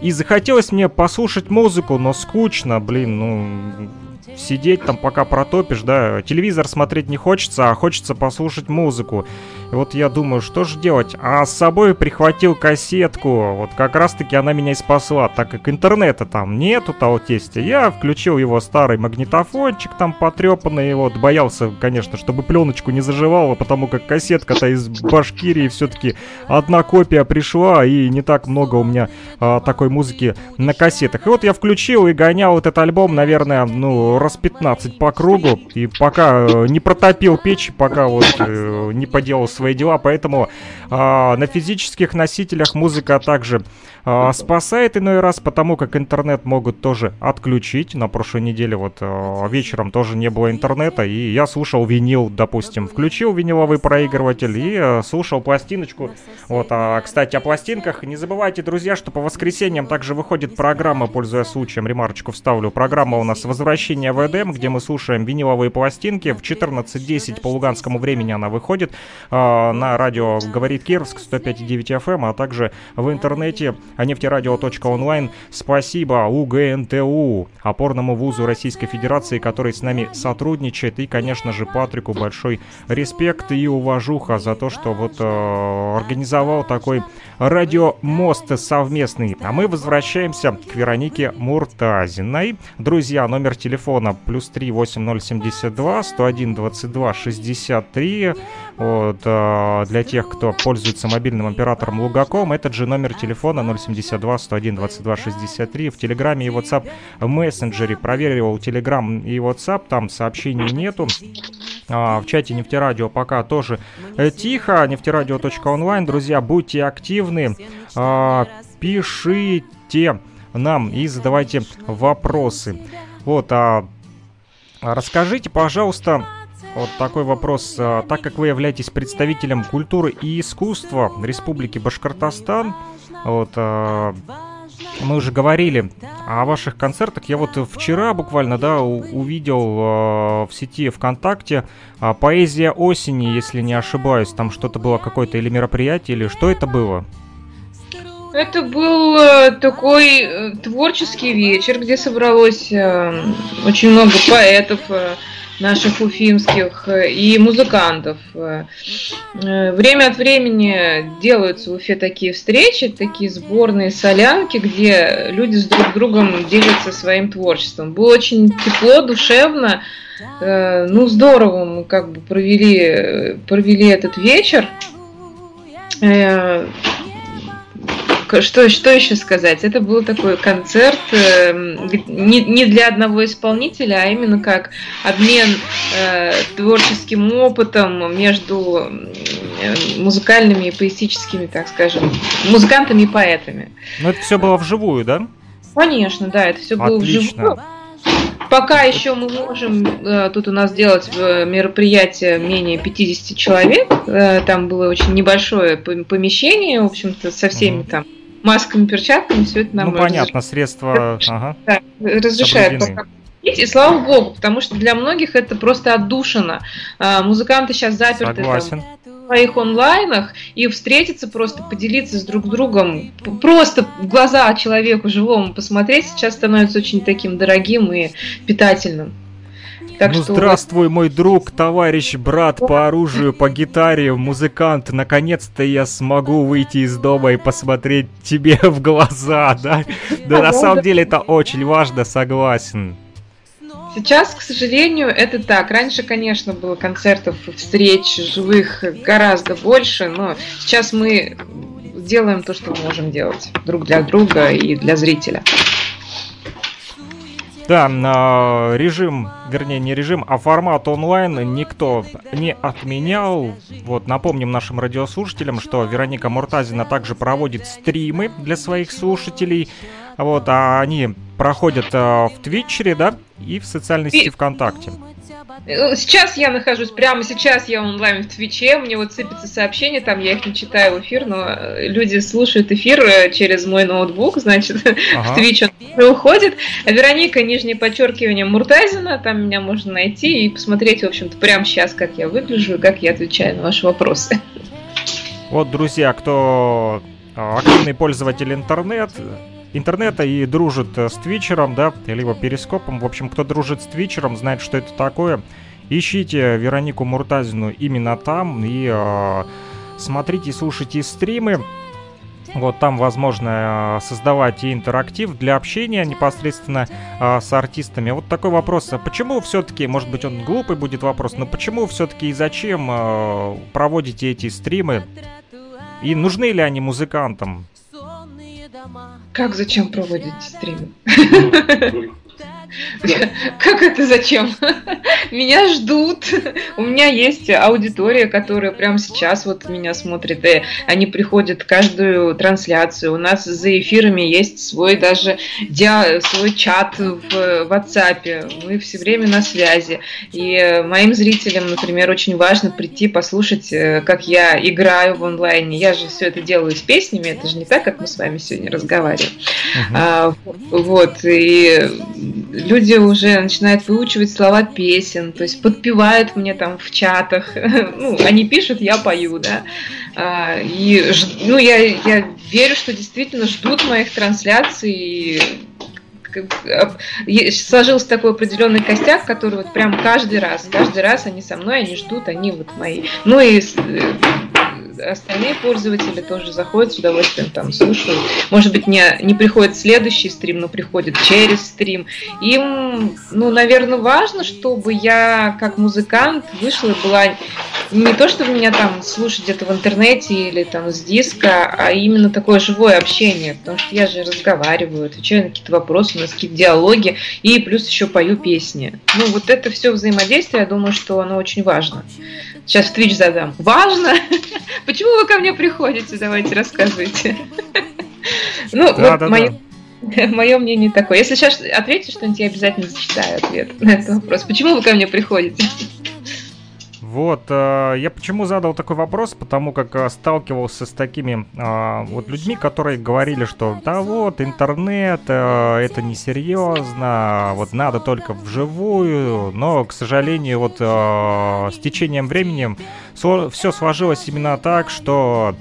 И захотелось мне послушать музыку, но скучно, блин, ну, сидеть там пока протопишь, да, телевизор смотреть не хочется, а хочется послушать музыку. И вот я думаю, что же делать? А с собой прихватил кассетку, вот как раз-таки она меня и спасла, так как интернета там нету того тестя. Я включил его старый магнитофончик там потрепанный, вот, боялся, конечно, чтобы пленочку не заживала, потому как кассетка-то из Башкирии все-таки одна копия пришла, и не так много у меня а, такой музыки на кассетах. И вот я включил и гонял этот альбом, наверное, ну, раз 15 по кругу. И пока э, не протопил печь, пока вот э, не поделал свои дела. Поэтому э, на физических носителях музыка также э, спасает иной раз, потому как интернет могут тоже отключить. На прошлой неделе вот э, вечером тоже не было интернета, и я слушал винил, допустим. Включил виниловый проигрыватель и э, слушал пластиночку. Вот, а, кстати, о пластинках. Не забывайте, друзья, что по воскресеньям также выходит программа, пользуясь случаем, ремарочку вставлю. Программа у нас «Возвращение в Эдем», где мы слушаем виниловые пластинки. В 14.10 по луганскому времени она выходит э, на радио «Говорит Кировск» 105.9 FM, эм, а также в интернете нефтерадио.онлайн. Спасибо УГНТУ, опорному вузу Российской Федерации, который с нами сотрудничает. И, конечно же, Патрику большой респект и уважуха за то, что вот э, организовал такой радиомост совместный. А мы возвращаемся к Веронике Муртазиной. Друзья, номер телефона плюс 3 8072 101 22 63. Вот, э, для тех, кто пользуется мобильным оператором Лугаком, этот же номер телефона 072 101 22 63. В Телеграме и WhatsApp мессенджере проверил Телеграм и WhatsApp, там сообщений нету. А, в чате Нефтерадио пока тоже э, тихо. Нефтерадио.онлайн. Друзья, будьте активны. А, пишите нам и задавайте вопросы. Вот, а расскажите, пожалуйста, вот такой вопрос. А, так как вы являетесь представителем культуры и искусства Республики Башкортостан, вот, а, мы уже говорили о ваших концертах. Я вот вчера буквально, да, увидел э, в сети ВКонтакте «Поэзия осени», если не ошибаюсь. Там что-то было какое-то или мероприятие, или что это было? Это был э, такой э, творческий вечер, где собралось э, очень много поэтов, наших уфимских э, и музыкантов. Э, э, время от времени делаются в Уфе такие встречи, такие сборные солянки, где люди с друг другом делятся своим творчеством. Было очень тепло, душевно, ну здорово мы как бы провели, провели этот вечер что, что еще сказать? Это был такой концерт э, не, не для одного исполнителя, а именно как обмен э, творческим опытом между музыкальными и поэтическими, так скажем, музыкантами и поэтами. Ну, это все было вживую, да? Конечно, да, это все было Отлично. вживую. Пока еще мы можем э, тут у нас делать э, мероприятие менее 50 человек. Э, там было очень небольшое помещение, в общем-то, со всеми там масками, перчатками, все это нам Ну, понятно, разреш... средства ага. да, разрешают пока и слава богу, потому что для многих это просто отдушина. А, музыканты сейчас заперты там, в своих онлайнах, и встретиться просто, поделиться с друг другом, просто в глаза человеку живому посмотреть сейчас становится очень таким дорогим и питательным. Так ну что... здравствуй, мой друг, товарищ, брат по оружию, по гитаре, музыкант. Наконец-то я смогу выйти из дома и посмотреть тебе в глаза, да? Да, на самом деле это очень важно, согласен. Сейчас, к сожалению, это так. Раньше, конечно, было концертов, встреч живых гораздо больше, но сейчас мы делаем то, что можем делать друг для друга и для зрителя. Да, режим, вернее не режим, а формат онлайн никто не отменял. Вот напомним нашим радиослушателям, что Вероника Муртазина также проводит стримы для своих слушателей. Вот, а они проходят э, в Твитчере, да, и в социальной сети ВКонтакте. Э, сейчас я нахожусь, прямо сейчас я онлайн в Твиче, мне вот сыпятся сообщения, там я их не читаю в эфир, но э, люди слушают эфир э, через мой ноутбук, значит, ага. в Твич он уходит. Вероника, нижнее подчеркивание Муртазина, там меня можно найти и посмотреть, в общем-то, прямо сейчас, как я выгляжу и как я отвечаю на ваши вопросы. Вот, друзья, кто активный пользователь интернет, интернета и дружит э, с Твичером, да, либо Перископом. В общем, кто дружит с Твичером, знает, что это такое. Ищите Веронику Муртазину именно там и э, смотрите слушайте стримы. Вот там возможно э, создавать и интерактив для общения непосредственно э, с артистами. Вот такой вопрос. А почему все-таки, может быть он глупый будет вопрос, но почему все-таки и зачем э, проводите эти стримы? И нужны ли они музыкантам? Как зачем проводите стримы? Как это зачем? Меня ждут. У меня есть аудитория, которая прямо сейчас вот меня смотрит. И они приходят каждую трансляцию. У нас за эфирами есть свой даже диа, свой чат в WhatsApp. Мы все время на связи. И моим зрителям, например, очень важно прийти послушать, э, как я играю в онлайне. Я же все это делаю с песнями. Это же не так, как мы с вами сегодня разговариваем. Uh-huh. А, вот. И люди уже начинают выучивать слова песен, то есть подпевают мне там в чатах, ну, они пишут, я пою, да, а, и, ну, я, я верю, что действительно ждут моих трансляций, и сложился такой определенный костяк, который вот прям каждый раз, каждый раз они со мной, они ждут, они вот мои. Ну и остальные пользователи тоже заходят с удовольствием там слушают. Может быть, не, не приходит следующий стрим, но приходит через стрим. Им, ну, наверное, важно, чтобы я как музыкант вышла и была не то, чтобы меня там слушать где-то в интернете или там с диска, а именно такое живое общение, потому что я же разговариваю, отвечаю на какие-то вопросы, у нас какие-то диалоги, и плюс еще пою песни. Ну, вот это все взаимодействие, я думаю, что оно очень важно. Сейчас в Twitch задам. Важно? Почему вы ко мне приходите? Давайте рассказывайте. Ну, вот мое... Мое мнение такое. Если сейчас ответите что-нибудь, я обязательно зачитаю ответ на этот вопрос. Почему вы ко мне приходите? Вот, э, я почему задал такой вопрос, потому как э, сталкивался с такими э, вот людьми, которые говорили, что да вот, интернет, это несерьезно, вот надо только вживую, но, к сожалению, вот с течением времени все сложилось именно так, что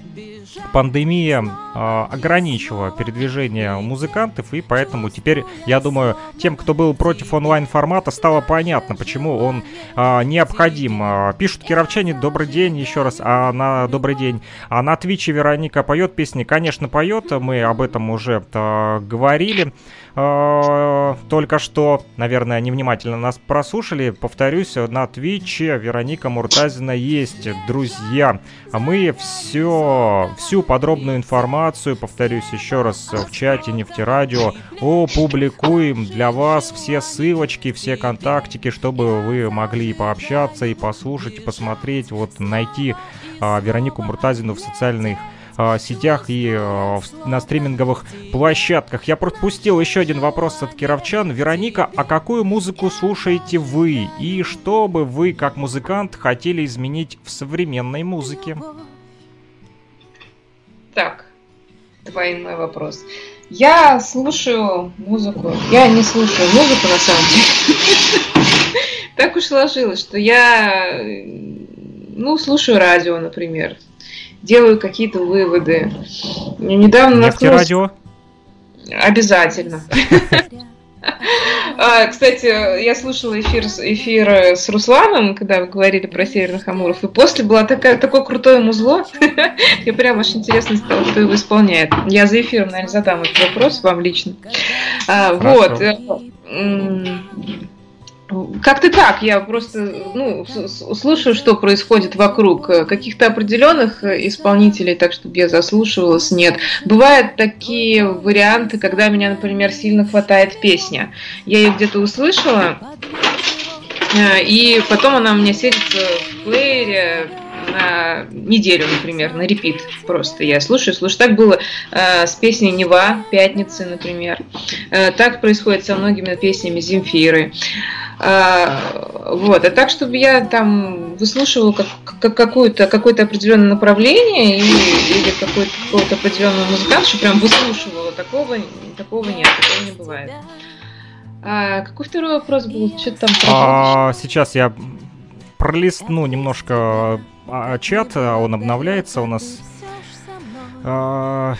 пандемия э, ограничила передвижение музыкантов, и поэтому теперь, я думаю, тем, кто был против онлайн-формата, стало понятно, почему он э, необходим. Э, пишут кировчане, добрый день еще раз, а на добрый день. А на Твиче Вероника поет песни, конечно, поет, мы об этом уже говорили. Э, только что, наверное, невнимательно нас прослушали. Повторюсь, на Твиче Вероника Муртазина есть, друзья. А мы все, всю подробную информацию, повторюсь еще раз, в чате Нефтерадио опубликуем для вас все ссылочки, все контактики, чтобы вы могли пообщаться, и послушать, и посмотреть, вот найти а, Веронику Муртазину в социальных э, сетях и э, на стриминговых площадках. Я пропустил еще один вопрос от кировчан. Вероника, а какую музыку слушаете вы? И что бы вы, как музыкант, хотели изменить в современной музыке? Так, двойной вопрос. Я слушаю музыку. Я не слушаю музыку на самом деле. Так уж сложилось, что я ну, слушаю радио, например делаю какие-то выводы. Недавно наткнулась... радио? Обязательно. А, кстати, я слушала эфир, эфир с Русланом, когда вы говорили про Северных Амуров, и после было такая, такое крутое музло. Мне прям аж интересно стало, кто его исполняет. Я за эфиром, наверное, задам этот вопрос вам лично. А, вот. Как-то так, я просто ну, слушаю, что происходит вокруг. Каких-то определенных исполнителей, так чтобы я заслушивалась, нет. Бывают такие варианты, когда меня, например, сильно хватает песня. Я ее где-то услышала, э, и потом она у меня сидится в плеере на неделю, например, на репит просто. Я слушаю, слушаю. Так было э, с песней «Нева» «Пятницы», например. Э, так происходит со многими песнями Земфиры. А, вот. А так, чтобы я там выслушивала как, как какое-то какое определенное направление или, или какой-то какого-то определенного музыканта, что прям выслушивала, такого, такого нет, такого не бывает. А, какой второй вопрос был? Что там? А, сейчас я пролистну немножко а, чат, а он обновляется у нас. А,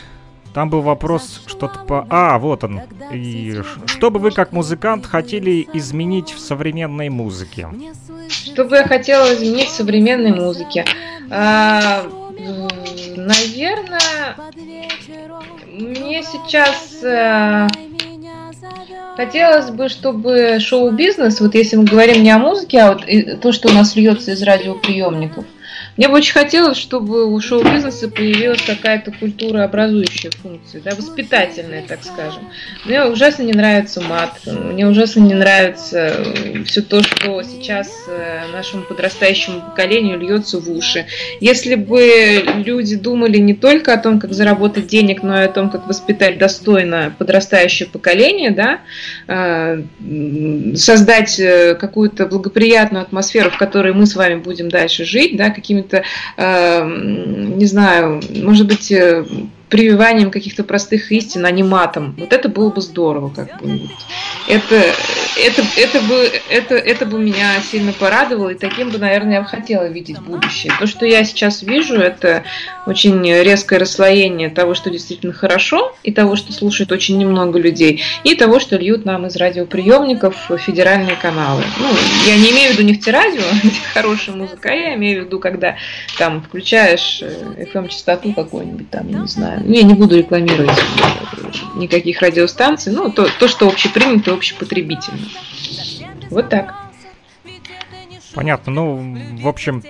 там был вопрос что-то по... А, вот он. И что бы вы как музыкант хотели изменить в современной музыке? Что бы я хотела изменить в современной музыке? А, наверное, мне сейчас... А, Хотелось бы, чтобы шоу-бизнес, вот если мы говорим не о музыке, а вот то, что у нас льется из радиоприемников, Мне бы очень хотелось, чтобы у шоу-бизнеса появилась какая-то культура образующая функция, да, воспитательная, так скажем. Мне ужасно не нравится мат, мне ужасно не нравится все то, что сейчас э, нашему подрастающему поколению льется в уши. Если бы люди думали не только о том, как заработать денег, но и о том, как воспитать достойно подрастающее поколение, да, э, создать э, какую-то благоприятную атмосферу, в которой мы с вами будем дальше жить, да, какими-то, не знаю, может быть, прививанием каких-то простых истин, а не матом. Вот это было бы здорово, как бы. Это, это, это, бы, это, это бы меня сильно порадовало, и таким бы, наверное, я бы хотела видеть будущее. То, что я сейчас вижу, это очень резкое расслоение того, что действительно хорошо, и того, что слушает очень немного людей, и того, что льют нам из радиоприемников федеральные каналы. Ну, я не имею в виду нефтерадио, где хорошая музыка, а я имею в виду, когда там включаешь FM-частоту э, какую-нибудь там, я не знаю, ну, я не буду рекламировать никаких радиостанций, ну, то, то что общепринято, общепотребительно. Вот так. Понятно. Ну, в общем,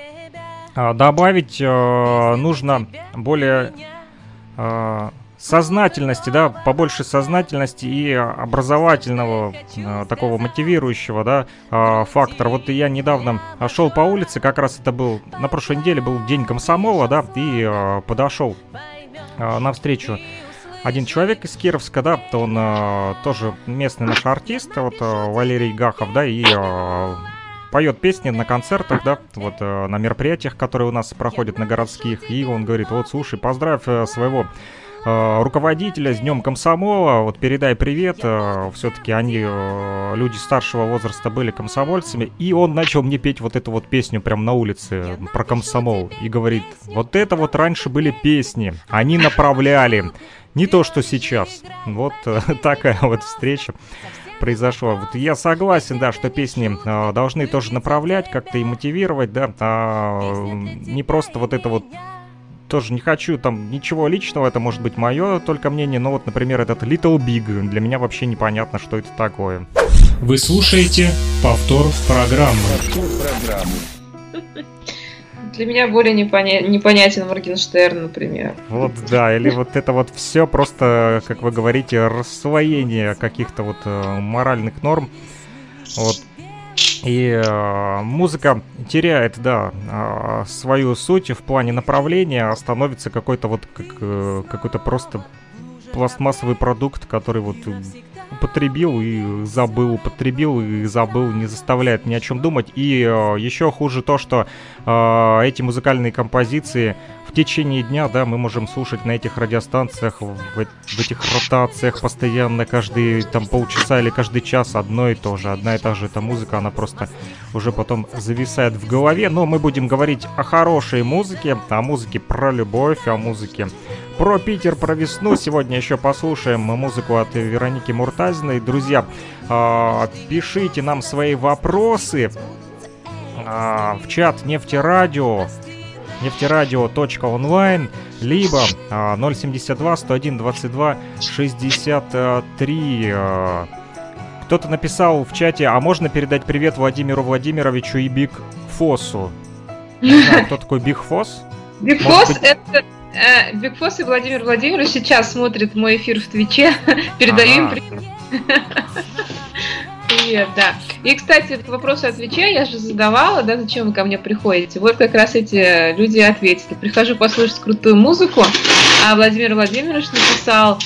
а, добавить э, нужно более э, сознательности, да, побольше сознательности и образовательного э, такого мотивирующего, да, фактора. Вот я недавно шел по улице, как раз это был на прошлой неделе был день комсомола, да, и подошел э, навстречу. Один человек из Кировска, да, то он э, тоже местный наш артист, вот э, Валерий Гахов, да, и э, поет песни на концертах, да, вот э, на мероприятиях, которые у нас проходят на городских, и он говорит, вот, слушай, поздравь э, своего руководителя с Днем Комсомола. Вот передай привет. Э, Все-таки они, э, люди старшего возраста, были комсомольцами. И он начал мне петь вот эту вот песню прямо на улице про комсомол. И говорит, вот это вот раньше были песни. Они направляли. Не то, что сейчас. Вот такая вот встреча произошла. Вот я согласен, да, что песни э, должны тоже направлять, как-то и мотивировать, да, а не просто вот это вот тоже не хочу там ничего личного, это может быть мое только мнение, но вот, например, этот Little Big, для меня вообще непонятно, что это такое. Вы слушаете повтор программы. Повтор программы. Для меня более непоня... непонятен Моргенштерн, например. Вот, да, или вот это вот все просто, как вы говорите, рассвоение каких-то вот э, моральных норм. Вот и э, музыка теряет, да, э, свою суть в плане направления, а становится какой-то вот как, э, какой-то просто пластмассовый продукт, который вот употребил и забыл, употребил и забыл, не заставляет ни о чем думать. И э, еще хуже то, что э, эти музыкальные композиции в течение дня, да, мы можем слушать на этих радиостанциях, в, в этих ротациях постоянно, каждые там полчаса или каждый час одно и то же. Одна и та же эта музыка, она просто уже потом зависает в голове. Но мы будем говорить о хорошей музыке, о музыке про любовь, о музыке про Питер, про весну. Сегодня еще послушаем музыку от Вероники Муртазиной. Друзья, э, пишите нам свои вопросы э, в чат нефтерадио нефтерадио.онлайн, либо а, 072 101 22 63. А, кто-то написал в чате, а можно передать привет Владимиру Владимировичу и Биг Фосу? Не знаю, кто такой Биг Фос? Биг Фос быть... это э, Биг Фос и Владимир Владимирович сейчас смотрят мой эфир в Твиче. Передаю им привет. Привет, да. И, кстати, этот вопрос отвечаю, я же задавала, да, зачем вы ко мне приходите. Вот как раз эти люди ответили. Прихожу послушать крутую музыку, а Владимир Владимирович написал,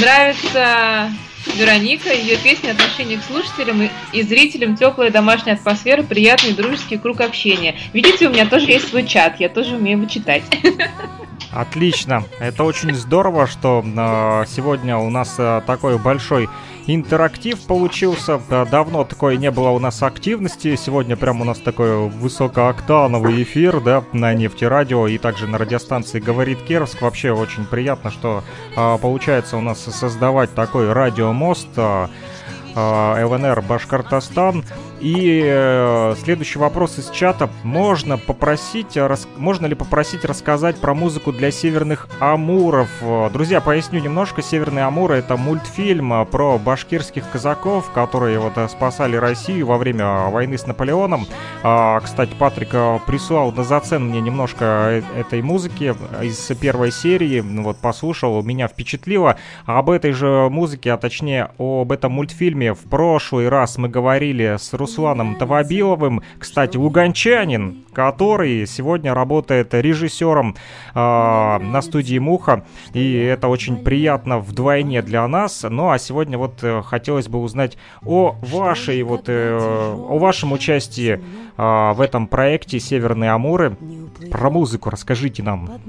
нравится Вероника, ее песни, отношение к слушателям и зрителям, теплая домашняя атмосфера, приятный дружеский круг общения. Видите, у меня тоже есть свой чат, я тоже умею его читать. Отлично. Это очень здорово, что э, сегодня у нас э, такой большой интерактив получился. Давно такой не было у нас активности. Сегодня прям у нас такой высокооктановый эфир, да, на нефтерадио и также на радиостанции «Говорит Кировск». Вообще очень приятно, что а, получается у нас создавать такой радиомост. А, ЛНР Башкортостан. И э, следующий вопрос из чата. Можно попросить, рас, можно ли попросить рассказать про музыку для Северных Амуров? Друзья, поясню немножко. Северные Амуры это мультфильм про башкирских казаков, которые вот спасали Россию во время войны с Наполеоном. А, кстати, Патрик прислал на зацен мне немножко этой музыки из первой серии. Вот послушал, меня впечатлило. Об этой же музыке, а точнее об этом мультфильме в прошлый раз мы говорили с Рус Русланом Тавабиловым. Кстати, луганчанин, который сегодня работает режиссером э, на студии Муха. И это очень приятно вдвойне для нас. Ну а сегодня вот э, хотелось бы узнать о вашей вот э, о вашем участии в этом проекте Северные Амуры. Про музыку расскажите нам.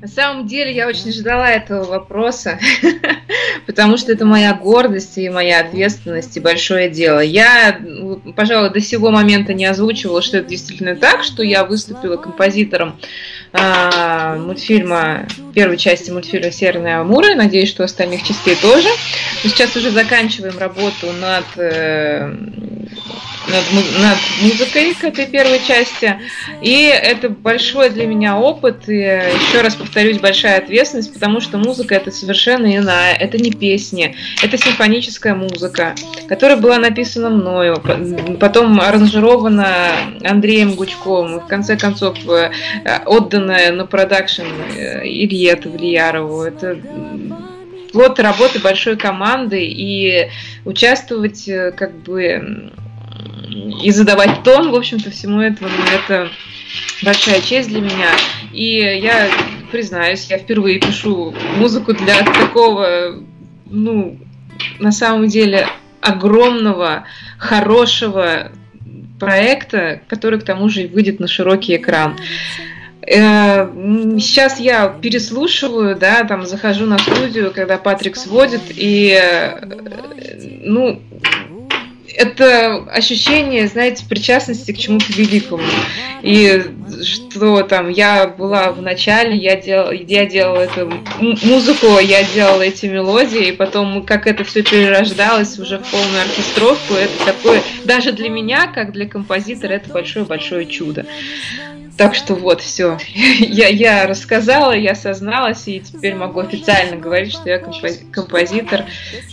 На самом деле я очень ждала этого вопроса, потому что это моя гордость и моя ответственность и большое дело. Я, пожалуй, до сего момента не озвучивала, что это действительно так, что я выступила композитором э, мультфильма, первой части мультфильма «Северные Амуры». Надеюсь, что остальных частей тоже. Мы сейчас уже заканчиваем работу над э, над, над музыкой к этой первой части. И это большой для меня опыт. И еще раз повторюсь, большая ответственность, потому что музыка это совершенно иная. Это не песни, это симфоническая музыка, которая была написана мною, потом аранжирована Андреем Гучковым, и в конце концов э, отданная на продакшн э, Илье Тавлиярову. Это плод работы большой команды и участвовать э, как бы и задавать тон, в общем-то, всему этому. Это большая честь для меня. И я признаюсь, я впервые пишу музыку для такого, ну, на самом деле, огромного, хорошего проекта, который к тому же выйдет на широкий экран. Э, сейчас я переслушиваю, да, там захожу на студию, когда Патрик сводит, и, э, ну, это ощущение, знаете, причастности к чему-то великому. И что там, я была в начале, я, дел, я делала эту музыку, я делала эти мелодии, и потом как это все перерождалось уже в полную оркестровку, это такое, даже для меня, как для композитора, это большое-большое чудо. Так что вот, все. Я, я рассказала, я созналась, и теперь могу официально говорить, что я композитор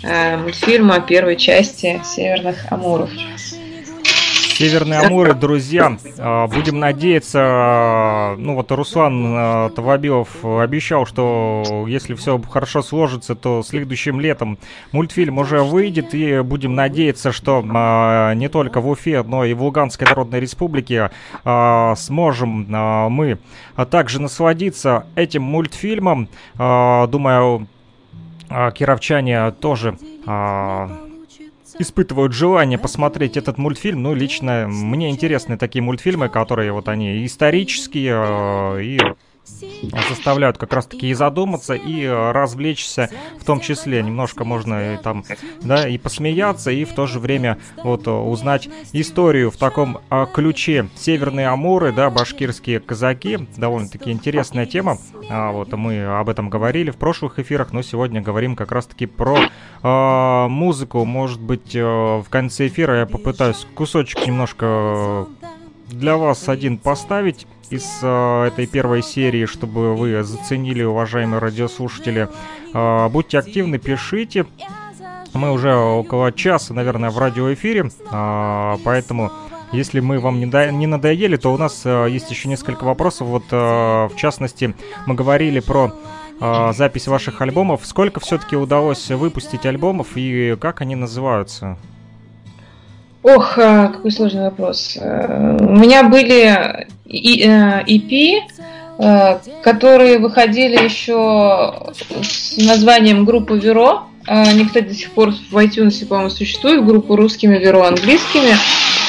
э, мультфильма первой части Северных Амуров. Северные Амуры, друзья, а, будем надеяться, ну вот Руслан а, Тавабилов обещал, что если все хорошо сложится, то следующим летом мультфильм уже выйдет, и будем надеяться, что а, не только в Уфе, но и в Луганской Народной Республике сможем мы также насладиться этим мультфильмом. Думаю, кировчане тоже испытывают желание посмотреть этот мультфильм. Ну, лично мне интересны такие мультфильмы, которые вот они исторические э, и заставляют как раз-таки и задуматься, и э, развлечься в том числе. Немножко можно и там, да, и посмеяться, и в то же время вот э, узнать историю в таком а, ключе. Северные Амуры, да, башкирские казаки, довольно-таки интересная тема. А, вот мы об этом говорили в прошлых эфирах, но сегодня говорим как раз-таки про а, музыку. Может быть, а, в конце эфира я попытаюсь кусочек немножко для вас один поставить из э, этой первой серии, чтобы вы заценили, уважаемые радиослушатели. Э, будьте активны, пишите. Мы уже около часа, наверное, в радиоэфире, э, поэтому... Если мы вам не, до... не надоели, то у нас э, есть еще несколько вопросов. Вот, э, в частности, мы говорили про э, запись ваших альбомов. Сколько все-таки удалось выпустить альбомов и как они называются? Ох, э, какой сложный вопрос. Э, у меня были EP, э, которые выходили еще с названием группы Веро. Они, кстати, до сих пор в iTunes, по-моему, существуют, группу русскими Веро английскими.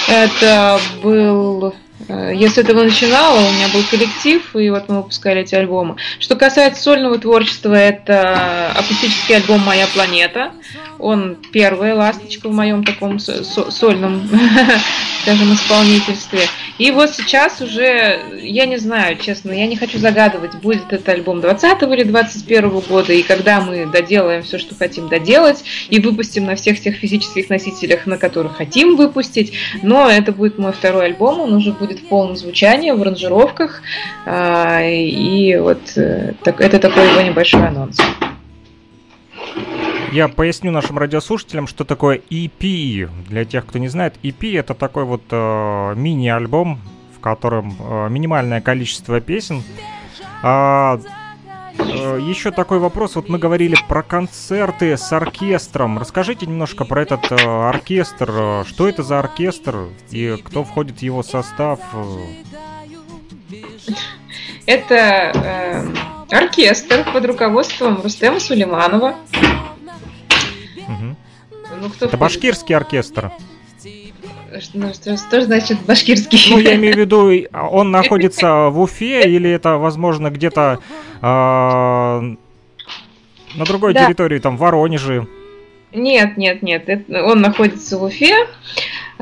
Это был я с этого начинала, у меня был коллектив, и вот мы выпускали эти альбомы. Что касается сольного творчества, это акустический альбом «Моя планета». Он первая ласточка в моем таком сольном, скажем, исполнительстве. И вот сейчас уже, я не знаю, честно, я не хочу загадывать, будет этот альбом 20 или 21 года, и когда мы доделаем все, что хотим доделать, и выпустим на всех тех физических носителях, на которых хотим выпустить, но это будет мой второй альбом, он уже будет в полном звучании, в аранжировках, а, и вот э, это такой его небольшой анонс. Я поясню нашим радиослушателям, что такое EP. Для тех, кто не знает, EP это такой вот э, мини-альбом, в котором э, минимальное количество песен. А, э, еще такой вопрос. Вот мы говорили про концерты с оркестром. Расскажите немножко про этот э, оркестр. Что это за оркестр и кто входит в его состав? Это э, оркестр под руководством Рустема Сулейманова. Ну, кто Это башкирский оркестр. Ну, что, что значит башкирский? Ну, я имею в виду, он находится в Уфе или это, возможно, где-то э, на другой да. территории, там, в Воронеже? Нет, нет, нет, это, он находится в Уфе.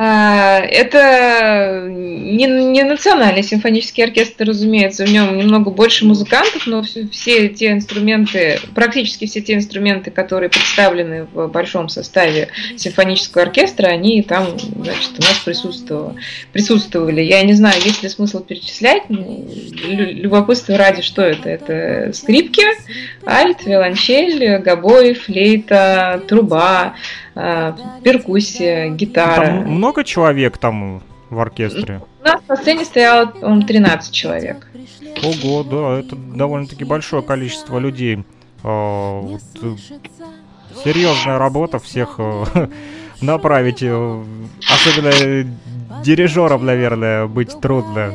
А, это не, не национальный симфонический оркестр, разумеется, в нем немного больше музыкантов, но все те инструменты, практически все те инструменты, которые представлены в большом составе симфонического оркестра, они там, значит, у нас присутствовали. присутствовали. Я не знаю, есть ли смысл перечислять, любопытство ради, что это. Это скрипки, альт, виолончель, гобой, флейта, труба, Э, перкуссия, гитара. Там много человек там в оркестре? У нас на сцене стояло, по 13 человек. Ого, да, это довольно-таки большое количество людей. А, вот, э, серьезная работа всех э, направить. Особенно дирижером, наверное, быть трудно.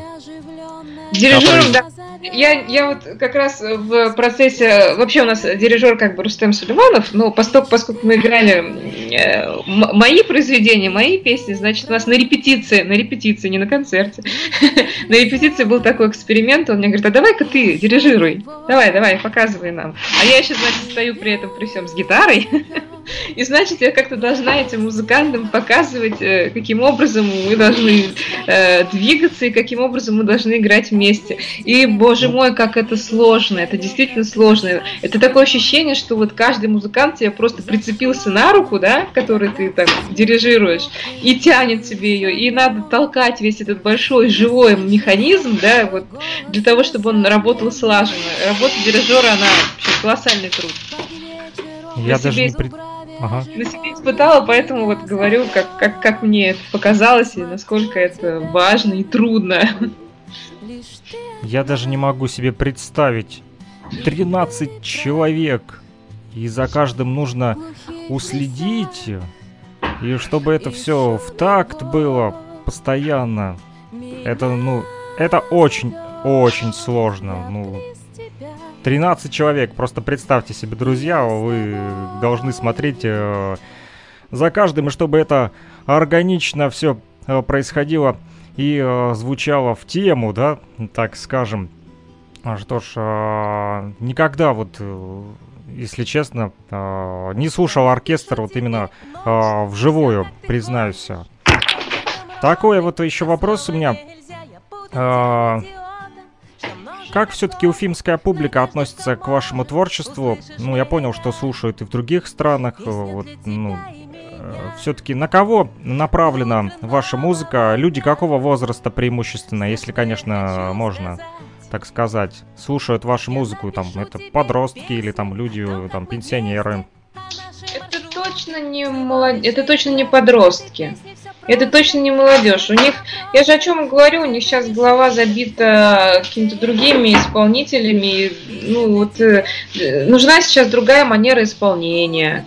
Дирижером, да я, я вот как раз в процессе... Вообще у нас дирижер как бы Рустем Сулейманов, но поскольку, поскольку мы играли мои произведения, мои песни, значит, у нас на репетиции, на репетиции, не на концерте, на репетиции был такой эксперимент, он мне говорит, а давай-ка ты дирижируй, давай, давай, показывай нам. А я еще, значит, стою при этом при всем с гитарой, И значит, я как-то должна этим музыкантам показывать, э, каким образом мы должны э, двигаться и каким образом мы должны играть вместе. И, боже мой, как это сложно, это действительно сложно. Это такое ощущение, что вот каждый музыкант тебе просто прицепился на руку, да, который ты там дирижируешь, и тянет тебе ее, и надо толкать весь этот большой живой механизм, да, вот для того, чтобы он работал слаженно. Работа дирижера, она вообще колоссальный труд. Я даже не пред... Ага. На себе испытала, поэтому вот говорю, как, как, как мне это показалось и насколько это важно и трудно. Я даже не могу себе представить. 13 человек. И за каждым нужно уследить. И чтобы это все в такт было постоянно. Это, ну, это очень, очень сложно. Ну, 13 человек, просто представьте себе, друзья, вы должны смотреть э, за каждым, и чтобы это органично все э, происходило и э, звучало в тему, да, так скажем. А что ж, э, никогда вот, э, если честно, э, не слушал оркестр вот именно вживую, признаюсь. Такой вот еще вопрос у меня. Как все-таки уфимская публика относится к вашему творчеству? Ну, я понял, что слушают и в других странах. Э, вот, ну, э, все-таки на кого направлена ваша музыка? Люди какого возраста преимущественно, если, конечно, можно так сказать, слушают вашу музыку, там, это подростки или там люди, там, пенсионеры? Это точно не молод... это точно не подростки. Это точно не молодежь. У них, я же о чем говорю, у них сейчас голова забита какими-то другими исполнителями. Ну вот э, нужна сейчас другая манера исполнения.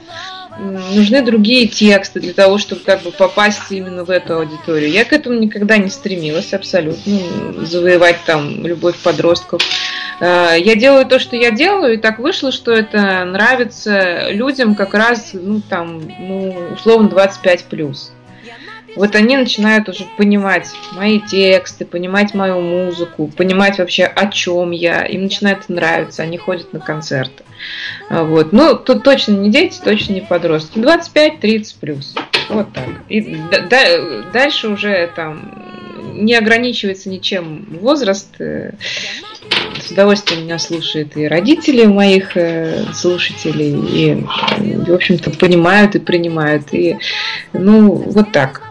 Нужны другие тексты для того, чтобы как бы попасть именно в эту аудиторию. Я к этому никогда не стремилась абсолютно, завоевать там любовь подростков. Э, я делаю то, что я делаю, и так вышло, что это нравится людям как раз, ну, там, ну, условно, 25 плюс. Вот они начинают уже понимать мои тексты, понимать мою музыку, понимать вообще о чем я, им начинает нравиться, они ходят на концерты. А, вот. Ну, тут точно не дети, точно не подростки. 25-30 плюс. Вот так. И дальше уже там не ограничивается ничем возраст. Э, с удовольствием меня слушают и родители моих э, слушателей, и, в общем-то, понимают и принимают. И, ну, вот так.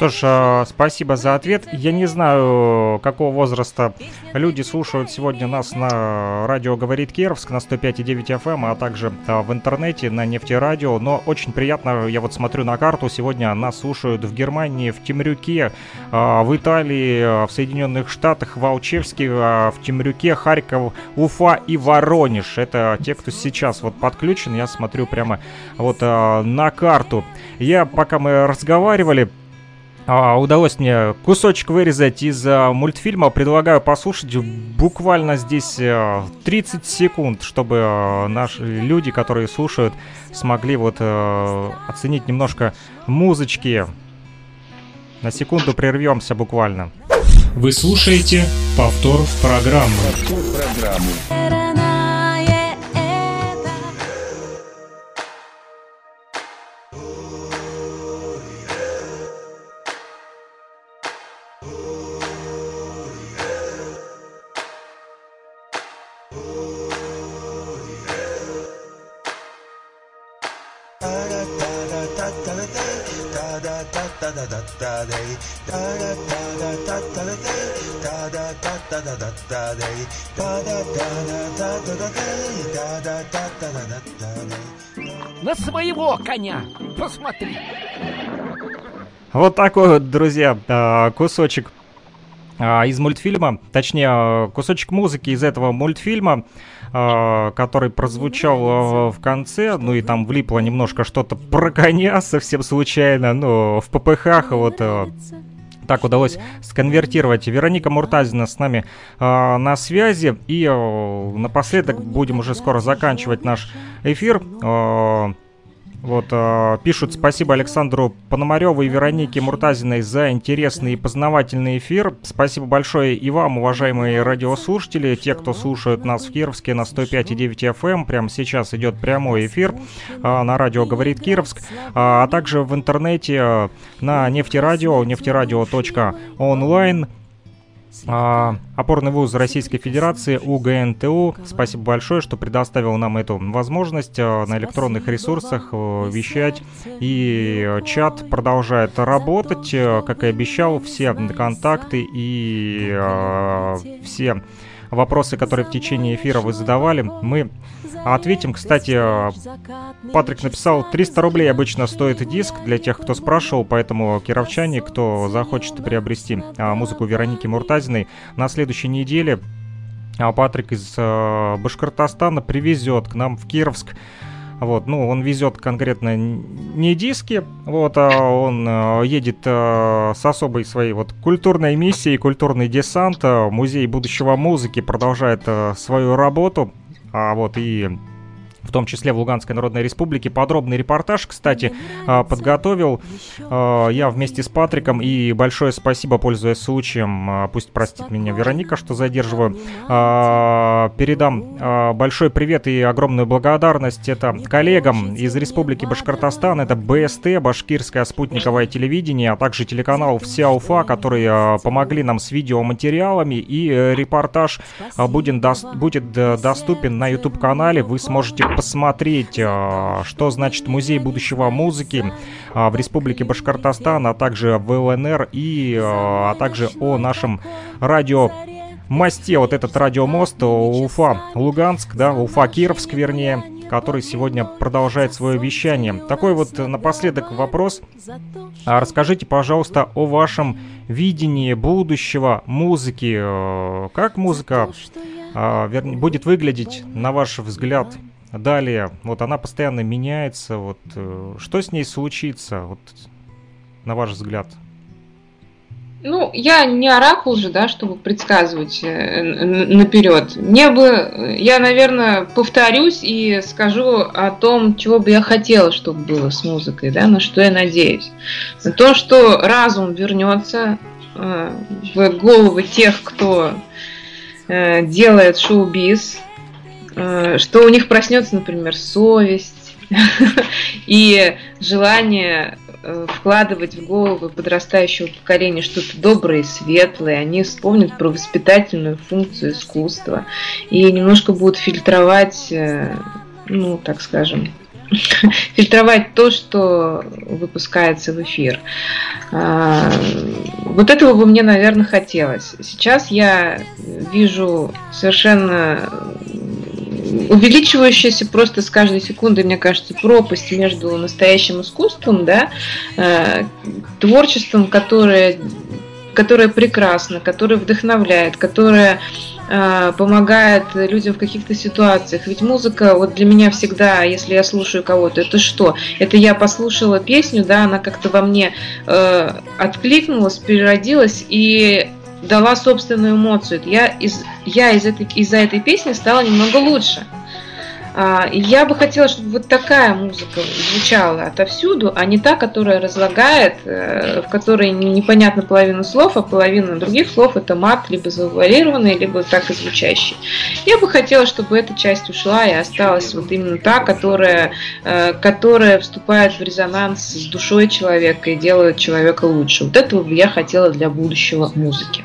Что ж, а, спасибо за ответ. Я не знаю, какого возраста люди слушают сегодня нас на радио «Говорит Кировск» на 105,9 FM, эм, а также а, в интернете на нефтерадио. Но очень приятно, я вот смотрю на карту, сегодня нас слушают в Германии, в Темрюке, а, в Италии, в Соединенных Штатах, в Алчевске, в Темрюке, Харьков, Уфа и Воронеж. Это те, кто сейчас вот подключен. Я смотрю прямо вот на карту. Я, пока мы разговаривали, удалось мне кусочек вырезать из а, мультфильма. Предлагаю послушать буквально здесь а, 30 секунд, чтобы а, наши люди, которые слушают, смогли вот а, оценить немножко музычки. На секунду прервемся буквально. Вы слушаете повтор программы. Повтор программы. На своего коня! Посмотри. Вот такой вот, друзья, а, кусочек а, из мультфильма, точнее, кусочек музыки из этого мультфильма, который прозвучал в конце, ну и там влипло немножко что-то про коня совсем случайно, но в ППХ вот так удалось сконвертировать. Вероника Муртазина с нами э, на связи. И э, напоследок будем уже скоро заканчивать наш эфир. Э, вот, э, пишут спасибо Александру Пономареву и Веронике Муртазиной за интересный и познавательный эфир. Спасибо большое и вам, уважаемые радиослушатели, те, кто слушают нас в Кировске на 105,9 FM. Эм. Прямо сейчас идет прямой эфир э, на радио «Говорит Кировск», э, а также в интернете э, на нефтерадио, нефтерадио.онлайн. А, опорный вуз Российской Федерации УГНТУ. Спасибо большое, что предоставил нам эту возможность а, на электронных ресурсах а, вещать. И чат продолжает работать, как и обещал, все контакты и а, все вопросы, которые в течение эфира вы задавали, мы ответим. Кстати, Патрик написал, 300 рублей обычно стоит диск для тех, кто спрашивал, поэтому кировчане, кто захочет приобрести а, музыку Вероники Муртазиной, на следующей неделе а Патрик из э, Башкортостана привезет к нам в Кировск вот, ну, он везет конкретно не диски, вот, а он э, едет э, с особой своей вот культурной миссией, культурный десант. Э, Музей будущего музыки продолжает свою работу. А вот и в том числе в Луганской Народной Республике. Подробный репортаж, кстати, а, подготовил. А, я вместе с Патриком. И большое спасибо, пользуясь случаем, а, пусть простит меня Вероника, что задерживаю, передам большой привет и огромную благодарность. Это коллегам из Республики Башкортостан, это БСТ, Башкирское спутниковое телевидение, а также телеканал Вся Уфа, которые помогли нам с видеоматериалами, и э, репортаж будет, э, доступен на YouTube-канале, вы сможете посмотреть, а, что значит Музей будущего музыки а, в Республике Башкортостан, а также в ЛНР и а, а также о нашем радио мосте, вот этот радиомост Уфа Луганск, да, Уфа Кировск, вернее, который сегодня продолжает свое вещание. Такой вот напоследок вопрос. А расскажите, пожалуйста, о вашем видении будущего музыки. Как музыка будет выглядеть, на ваш взгляд, Далее, вот она постоянно меняется. Вот э, что с ней случится, вот на ваш взгляд? Ну, я не оракул же, да, чтобы предсказывать э, наперед. Мне бы, я, наверное, повторюсь и скажу о том, чего бы я хотела, чтобы было с музыкой, да, на что я надеюсь. На то, что разум вернется э, в головы тех, кто э, делает шоу-биз, э, что у них проснется, например, совесть и желание Э, вкладывать в головы подрастающего поколения что-то доброе и светлое, они вспомнят про воспитательную функцию искусства и немножко будут фильтровать, э, ну, так скажем, фильтровать то, что выпускается в эфир. Вот этого бы мне, наверное, хотелось. Сейчас я вижу совершенно увеличивающаяся просто с каждой секундой, мне кажется, пропасть между настоящим искусством, да, э, творчеством, которое, которое прекрасно, которое вдохновляет, которое э, помогает людям в каких-то ситуациях. Ведь музыка, вот для меня всегда, если я слушаю кого-то, это что? Это я послушала песню, да, она как-то во мне э, откликнулась, переродилась, и дала собственную эмоцию. Я из, я из этой, из-за этой песни стала немного лучше. А, я бы хотела, чтобы вот такая музыка звучала отовсюду, а не та, которая разлагает, э, в которой непонятно половину слов, а половина других слов это мат, либо завуалированный, либо так и звучащий. Я бы хотела, чтобы эта часть ушла и осталась вот именно та, которая, э, которая вступает в резонанс с душой человека и делает человека лучше. Вот этого бы я хотела для будущего музыки.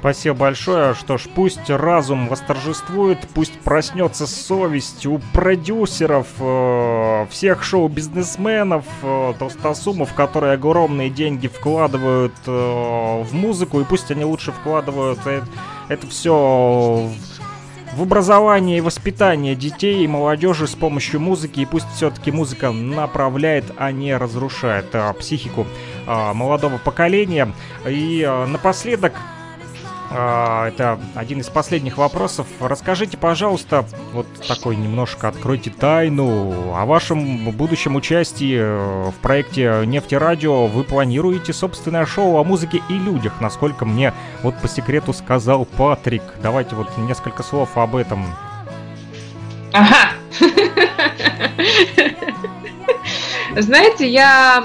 Спасибо большое. Что ж, пусть разум восторжествует, пусть проснется совесть у продюсеров, э, всех шоу-бизнесменов, э, толстосумов, которые огромные деньги вкладывают э, в музыку, и пусть они лучше вкладывают это, это все в образование и воспитание детей и молодежи с помощью музыки, и пусть все-таки музыка направляет, а не разрушает а, психику а, молодого поколения. И а, напоследок это один из последних вопросов. Расскажите, пожалуйста, вот такой немножко откройте тайну о вашем будущем участии э, в проекте Нефтерадио. Вы планируете собственное шоу о музыке и людях, насколько мне вот по секрету сказал Патрик. Давайте вот несколько слов об этом. Ага. Знаете, я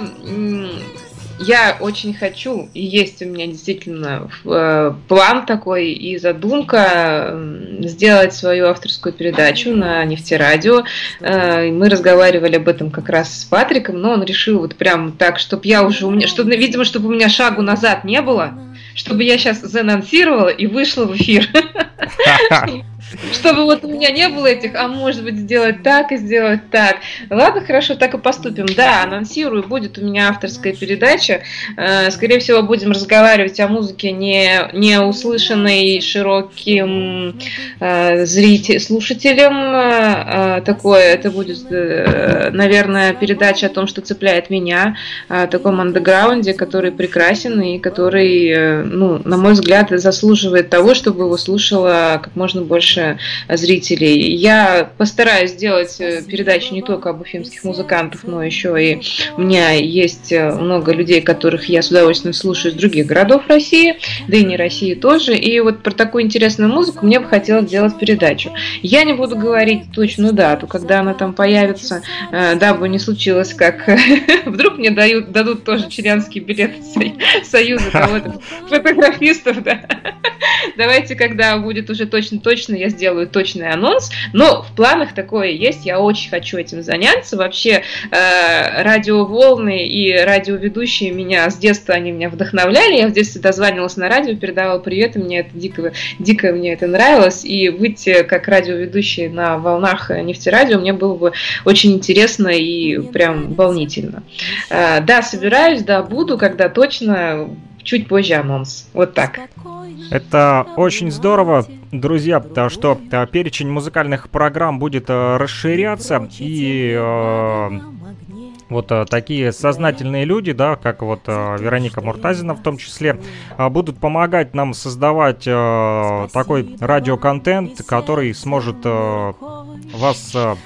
я очень хочу, и есть у меня действительно э, план такой и задумка сделать свою авторскую передачу на нефтерадио. Э, мы разговаривали об этом как раз с Патриком, но он решил вот прям так, чтобы я уже у меня, чтобы, видимо, чтобы у меня шагу назад не было, чтобы я сейчас заанонсировала и вышла в эфир. Чтобы вот у меня не было этих, а может быть сделать так и сделать так. Ладно, хорошо, так и поступим. Да, анонсирую, будет у меня авторская передача. Э, скорее всего, будем разговаривать о музыке не, не услышанной широким э, зрителям, слушателям. Э, такое, это будет, наверное, передача о том, что цепляет меня, о таком андеграунде, который прекрасен и который, ну, на мой взгляд, заслуживает того, чтобы его слушало как можно больше больше зрителей. Я постараюсь сделать э, передачу не только об уфимских музыкантах, но еще и у меня есть э, много людей, которых я с удовольствием слушаю из других городов России, да и не России тоже. И вот про такую интересную музыку мне бы хотелось сделать передачу. Я не буду говорить точную дату, когда она там появится, э, дабы не случилось, как вдруг мне дают, дадут тоже членский билет Союза кого-то, фотографистов, да. Давайте, когда будет уже точно-точно, я сделаю точный анонс, но в планах такое есть, я очень хочу этим заняться. Вообще э, радиоволны и радиоведущие меня с детства, они меня вдохновляли, я в детстве дозванивалась на радио, передавала привет, и мне это дико, дико мне это нравилось, и выйти как радиоведущий на волнах нефтерадио мне было бы очень интересно и прям волнительно. Э, да, собираюсь, да, буду, когда точно, чуть позже анонс. Вот так. Это очень здорово, друзья, потому что э, перечень музыкальных программ будет э, расширяться и э, вот а, такие сознательные люди, да, как вот а, Вероника Муртазина в том числе, а, будут помогать нам создавать а, такой радиоконтент, который сможет а, вас а,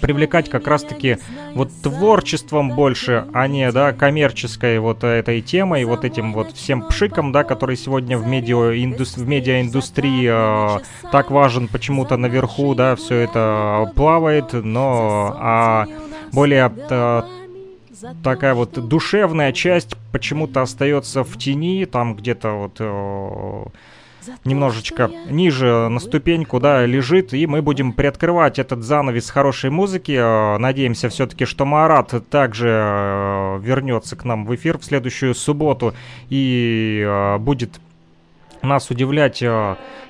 привлекать как раз-таки вот творчеством больше, а не, да, коммерческой вот этой темой, вот этим вот всем пшиком, да, который сегодня в, медиа в медиаиндустрии а, так важен почему-то наверху, да, все это плавает, но а более э, такая вот душевная часть почему-то остается в тени, там где-то вот э, немножечко ниже на ступеньку, да, лежит, и мы будем приоткрывать этот занавес хорошей музыки. Э, надеемся все-таки, что Марат также вернется к нам в эфир в следующую субботу и будет нас удивлять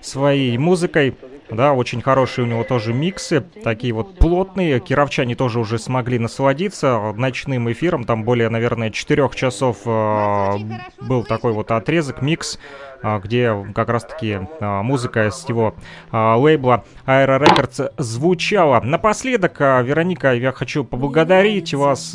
своей музыкой. Да, очень хорошие у него тоже миксы, такие вот плотные. Кировчане тоже уже смогли насладиться ночным эфиром. Там более, наверное, 4 часов э, был такой вот отрезок, микс где как раз-таки а, музыка с его а, лейбла Aero Records звучала. Напоследок, Вероника, я хочу поблагодарить вас,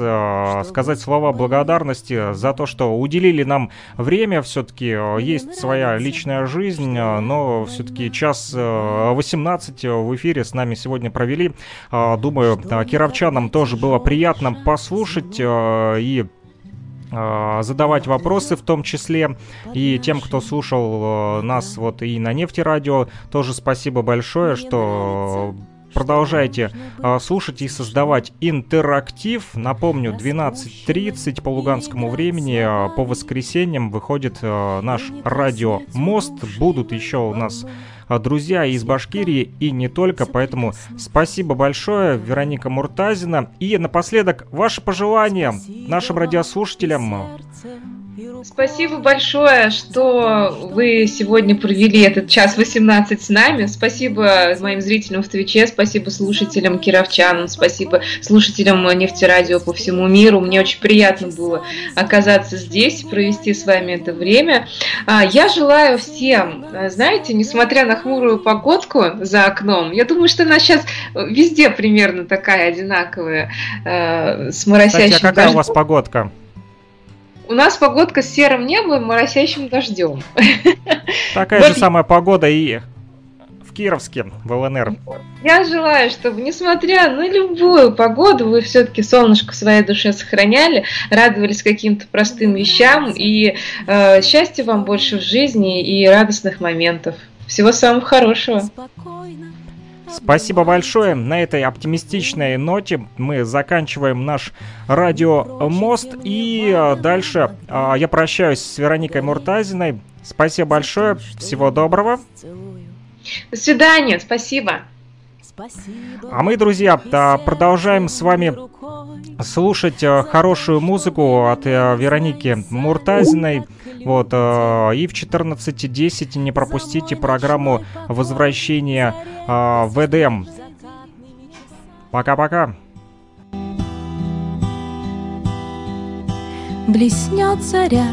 сказать слова благодарности за то, что уделили нам время. Все-таки есть своя личная жизнь, но все-таки час 18 в эфире с нами сегодня провели. Думаю, кировчанам тоже было приятно послушать и а, задавать вопросы в том числе. И тем, кто слушал э, нас вот и на нефтерадио, тоже спасибо большое, что продолжайте э, слушать и создавать интерактив. Напомню, 12.30 по луганскому времени э, по воскресеньям выходит э, наш радио Мост. Будут еще у нас друзья из Башкирии и не только. Поэтому спасибо большое, Вероника Муртазина. И напоследок, ваши пожелания нашим радиослушателям. Спасибо большое, что вы сегодня провели этот час 18 с нами. Спасибо моим зрителям в Твиче, спасибо слушателям кировчанам, спасибо слушателям нефтерадио по всему миру. Мне очень приятно было оказаться здесь, провести с вами это время. А, я желаю всем, знаете, несмотря на хмурую погодку за окном, я думаю, что она сейчас везде примерно такая одинаковая, э, с моросящим Кстати, а какая дождем. у вас погодка? У нас погодка с серым небом и моросящим дождем. Такая же самая погода и в Кировске, в ЛНР. Я желаю, чтобы, несмотря на любую погоду, вы все-таки солнышко в своей душе сохраняли, радовались каким-то простым вещам, и э, счастья вам больше в жизни и радостных моментов. Всего самого хорошего. Спасибо большое. На этой оптимистичной ноте мы заканчиваем наш радиомост. И а, дальше а, я прощаюсь с Вероникой Муртазиной. Спасибо большое. Всего доброго. До свидания. Спасибо. А мы, друзья, продолжаем с вами слушать э, хорошую музыку от э, Вероники Муртазиной. Вот, э, и в 14.10 не пропустите программу возвращения в ЭДМ. Пока-пока. Блеснет заря,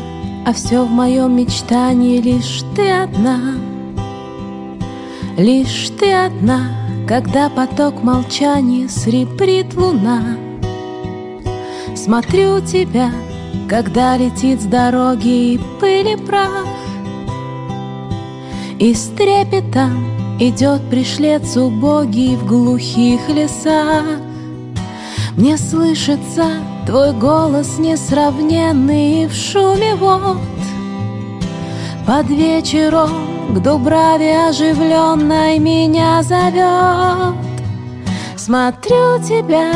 а все в моем мечтании лишь ты одна, лишь ты одна, когда поток молчания сребрит луна. Смотрю тебя, когда летит с дороги и пыли прах, И с трепетом идет пришлец убогий в глухих лесах. Мне слышится твой голос несравненный в шуме вод. Под вечером к Дубраве оживленной меня зовет. Смотрю тебя,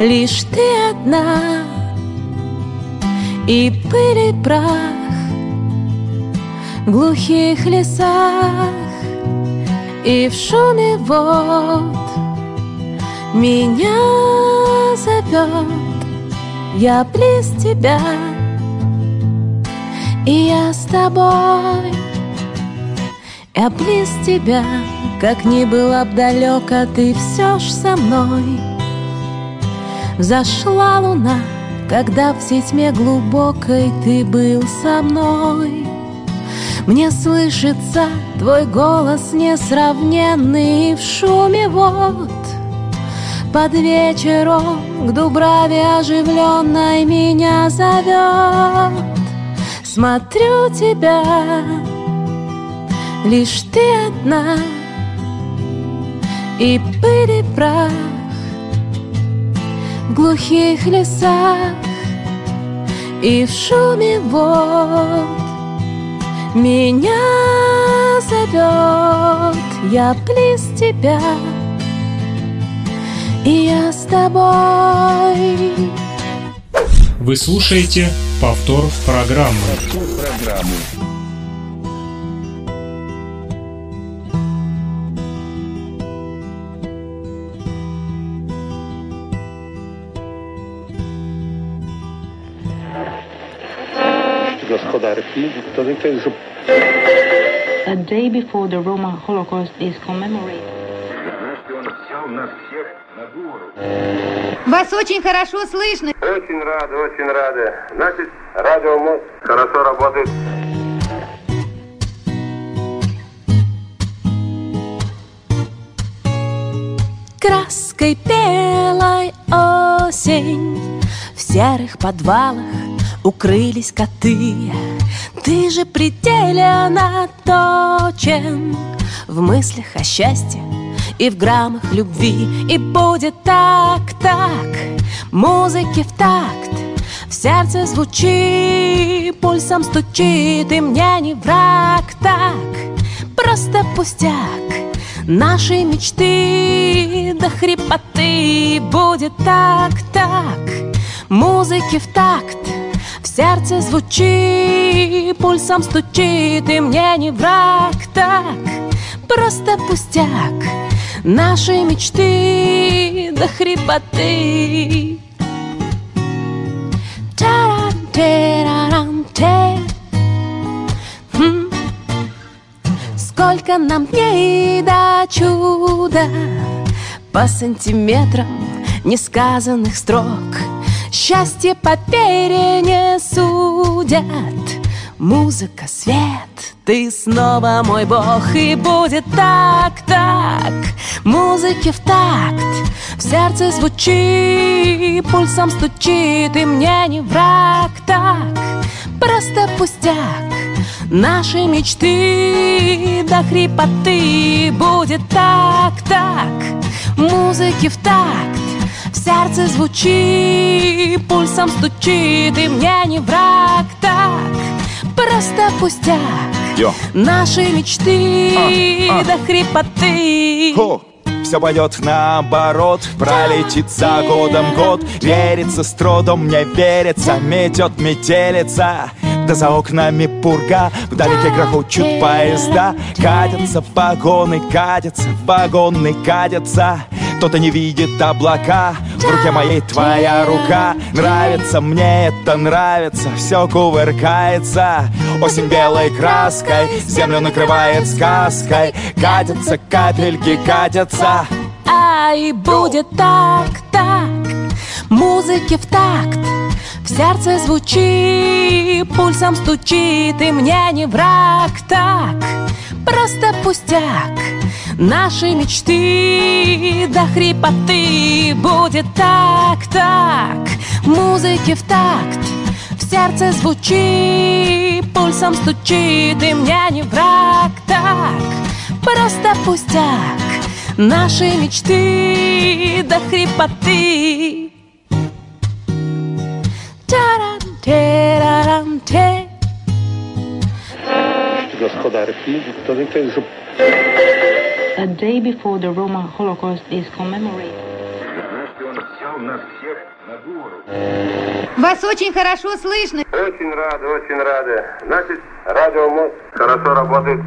лишь ты одна. И пыль и прах в глухих лесах И в шуме вод меня зовет. Я близ тебя И я с тобой Я близ тебя Как ни была б далека, ты все ж со мной Взошла луна, когда в тьме глубокой ты был со мной. Мне слышится твой голос несравненный в шуме вод. под вечером к Дубраве оживленной меня зовет Смотрю тебя, лишь ты одна И пыль и прах в глухих лесах И в шуме вод меня зовет Я близ тебя и я с тобой. Вы слушаете повтор программы. Повтор программы. Gospodarki, to jest A day before the Roma Holocaust is commemorated. Вас очень хорошо слышно. Очень рады, очень рады. Значит, радио МОЗ хорошо работает. Краской белой осень В серых подвалах укрылись коты Ты же пределенно точен В мыслях о счастье и в граммах любви. И будет так, так, музыки в такт. В сердце звучит, пульсом стучит И мне не враг. Так, просто пустяк. Наши мечты до хрипоты. Будет так, так, музыки в такт. В сердце звучит, пульсом стучит, и мне не враг. Так, просто пустяк. Наши мечты до хрипоты. Хм. Сколько нам дней до чуда По сантиметрам несказанных строк Счастье по пере судят Музыка, свет, ты снова мой бог И будет так, так, музыки в такт. В сердце звучит, пульсом стучит И мне не враг так, просто пустяк. Наши мечты до хрипоты Будет так, так, музыки в такт. В сердце звучит, пульсом стучит, и мне не враг так просто пустяк. Йо. Наши мечты а, а. до хрипоты. Хо. Все пойдет наоборот, пролетит за годом год. Верится с трудом, мне верится, метет метелица да за окнами пурга. Вдалеке грохочут поезда. Катятся вагоны, катятся вагоны, катятся кто-то не видит облака. В руке моей твоя рука. Нравится мне это, нравится. Все кувыркается. Осень белой краской. Землю накрывает сказкой. Катятся капельки, катятся. Ай, будет так, так. Музыки в такт в сердце звучит, пульсом стучит, и мне не враг так, просто пустяк. Наши мечты до хрипоты будет так, так, музыки в такт. В сердце звучит, пульсом стучит, и мне не враг так, просто пустяк. Наши мечты до хрипоты Gospodarki, to jest A day before the Roma Holocaust is commemorated. Вас очень хорошо слышно. Очень рады, очень рады. Значит, радио хорошо работает.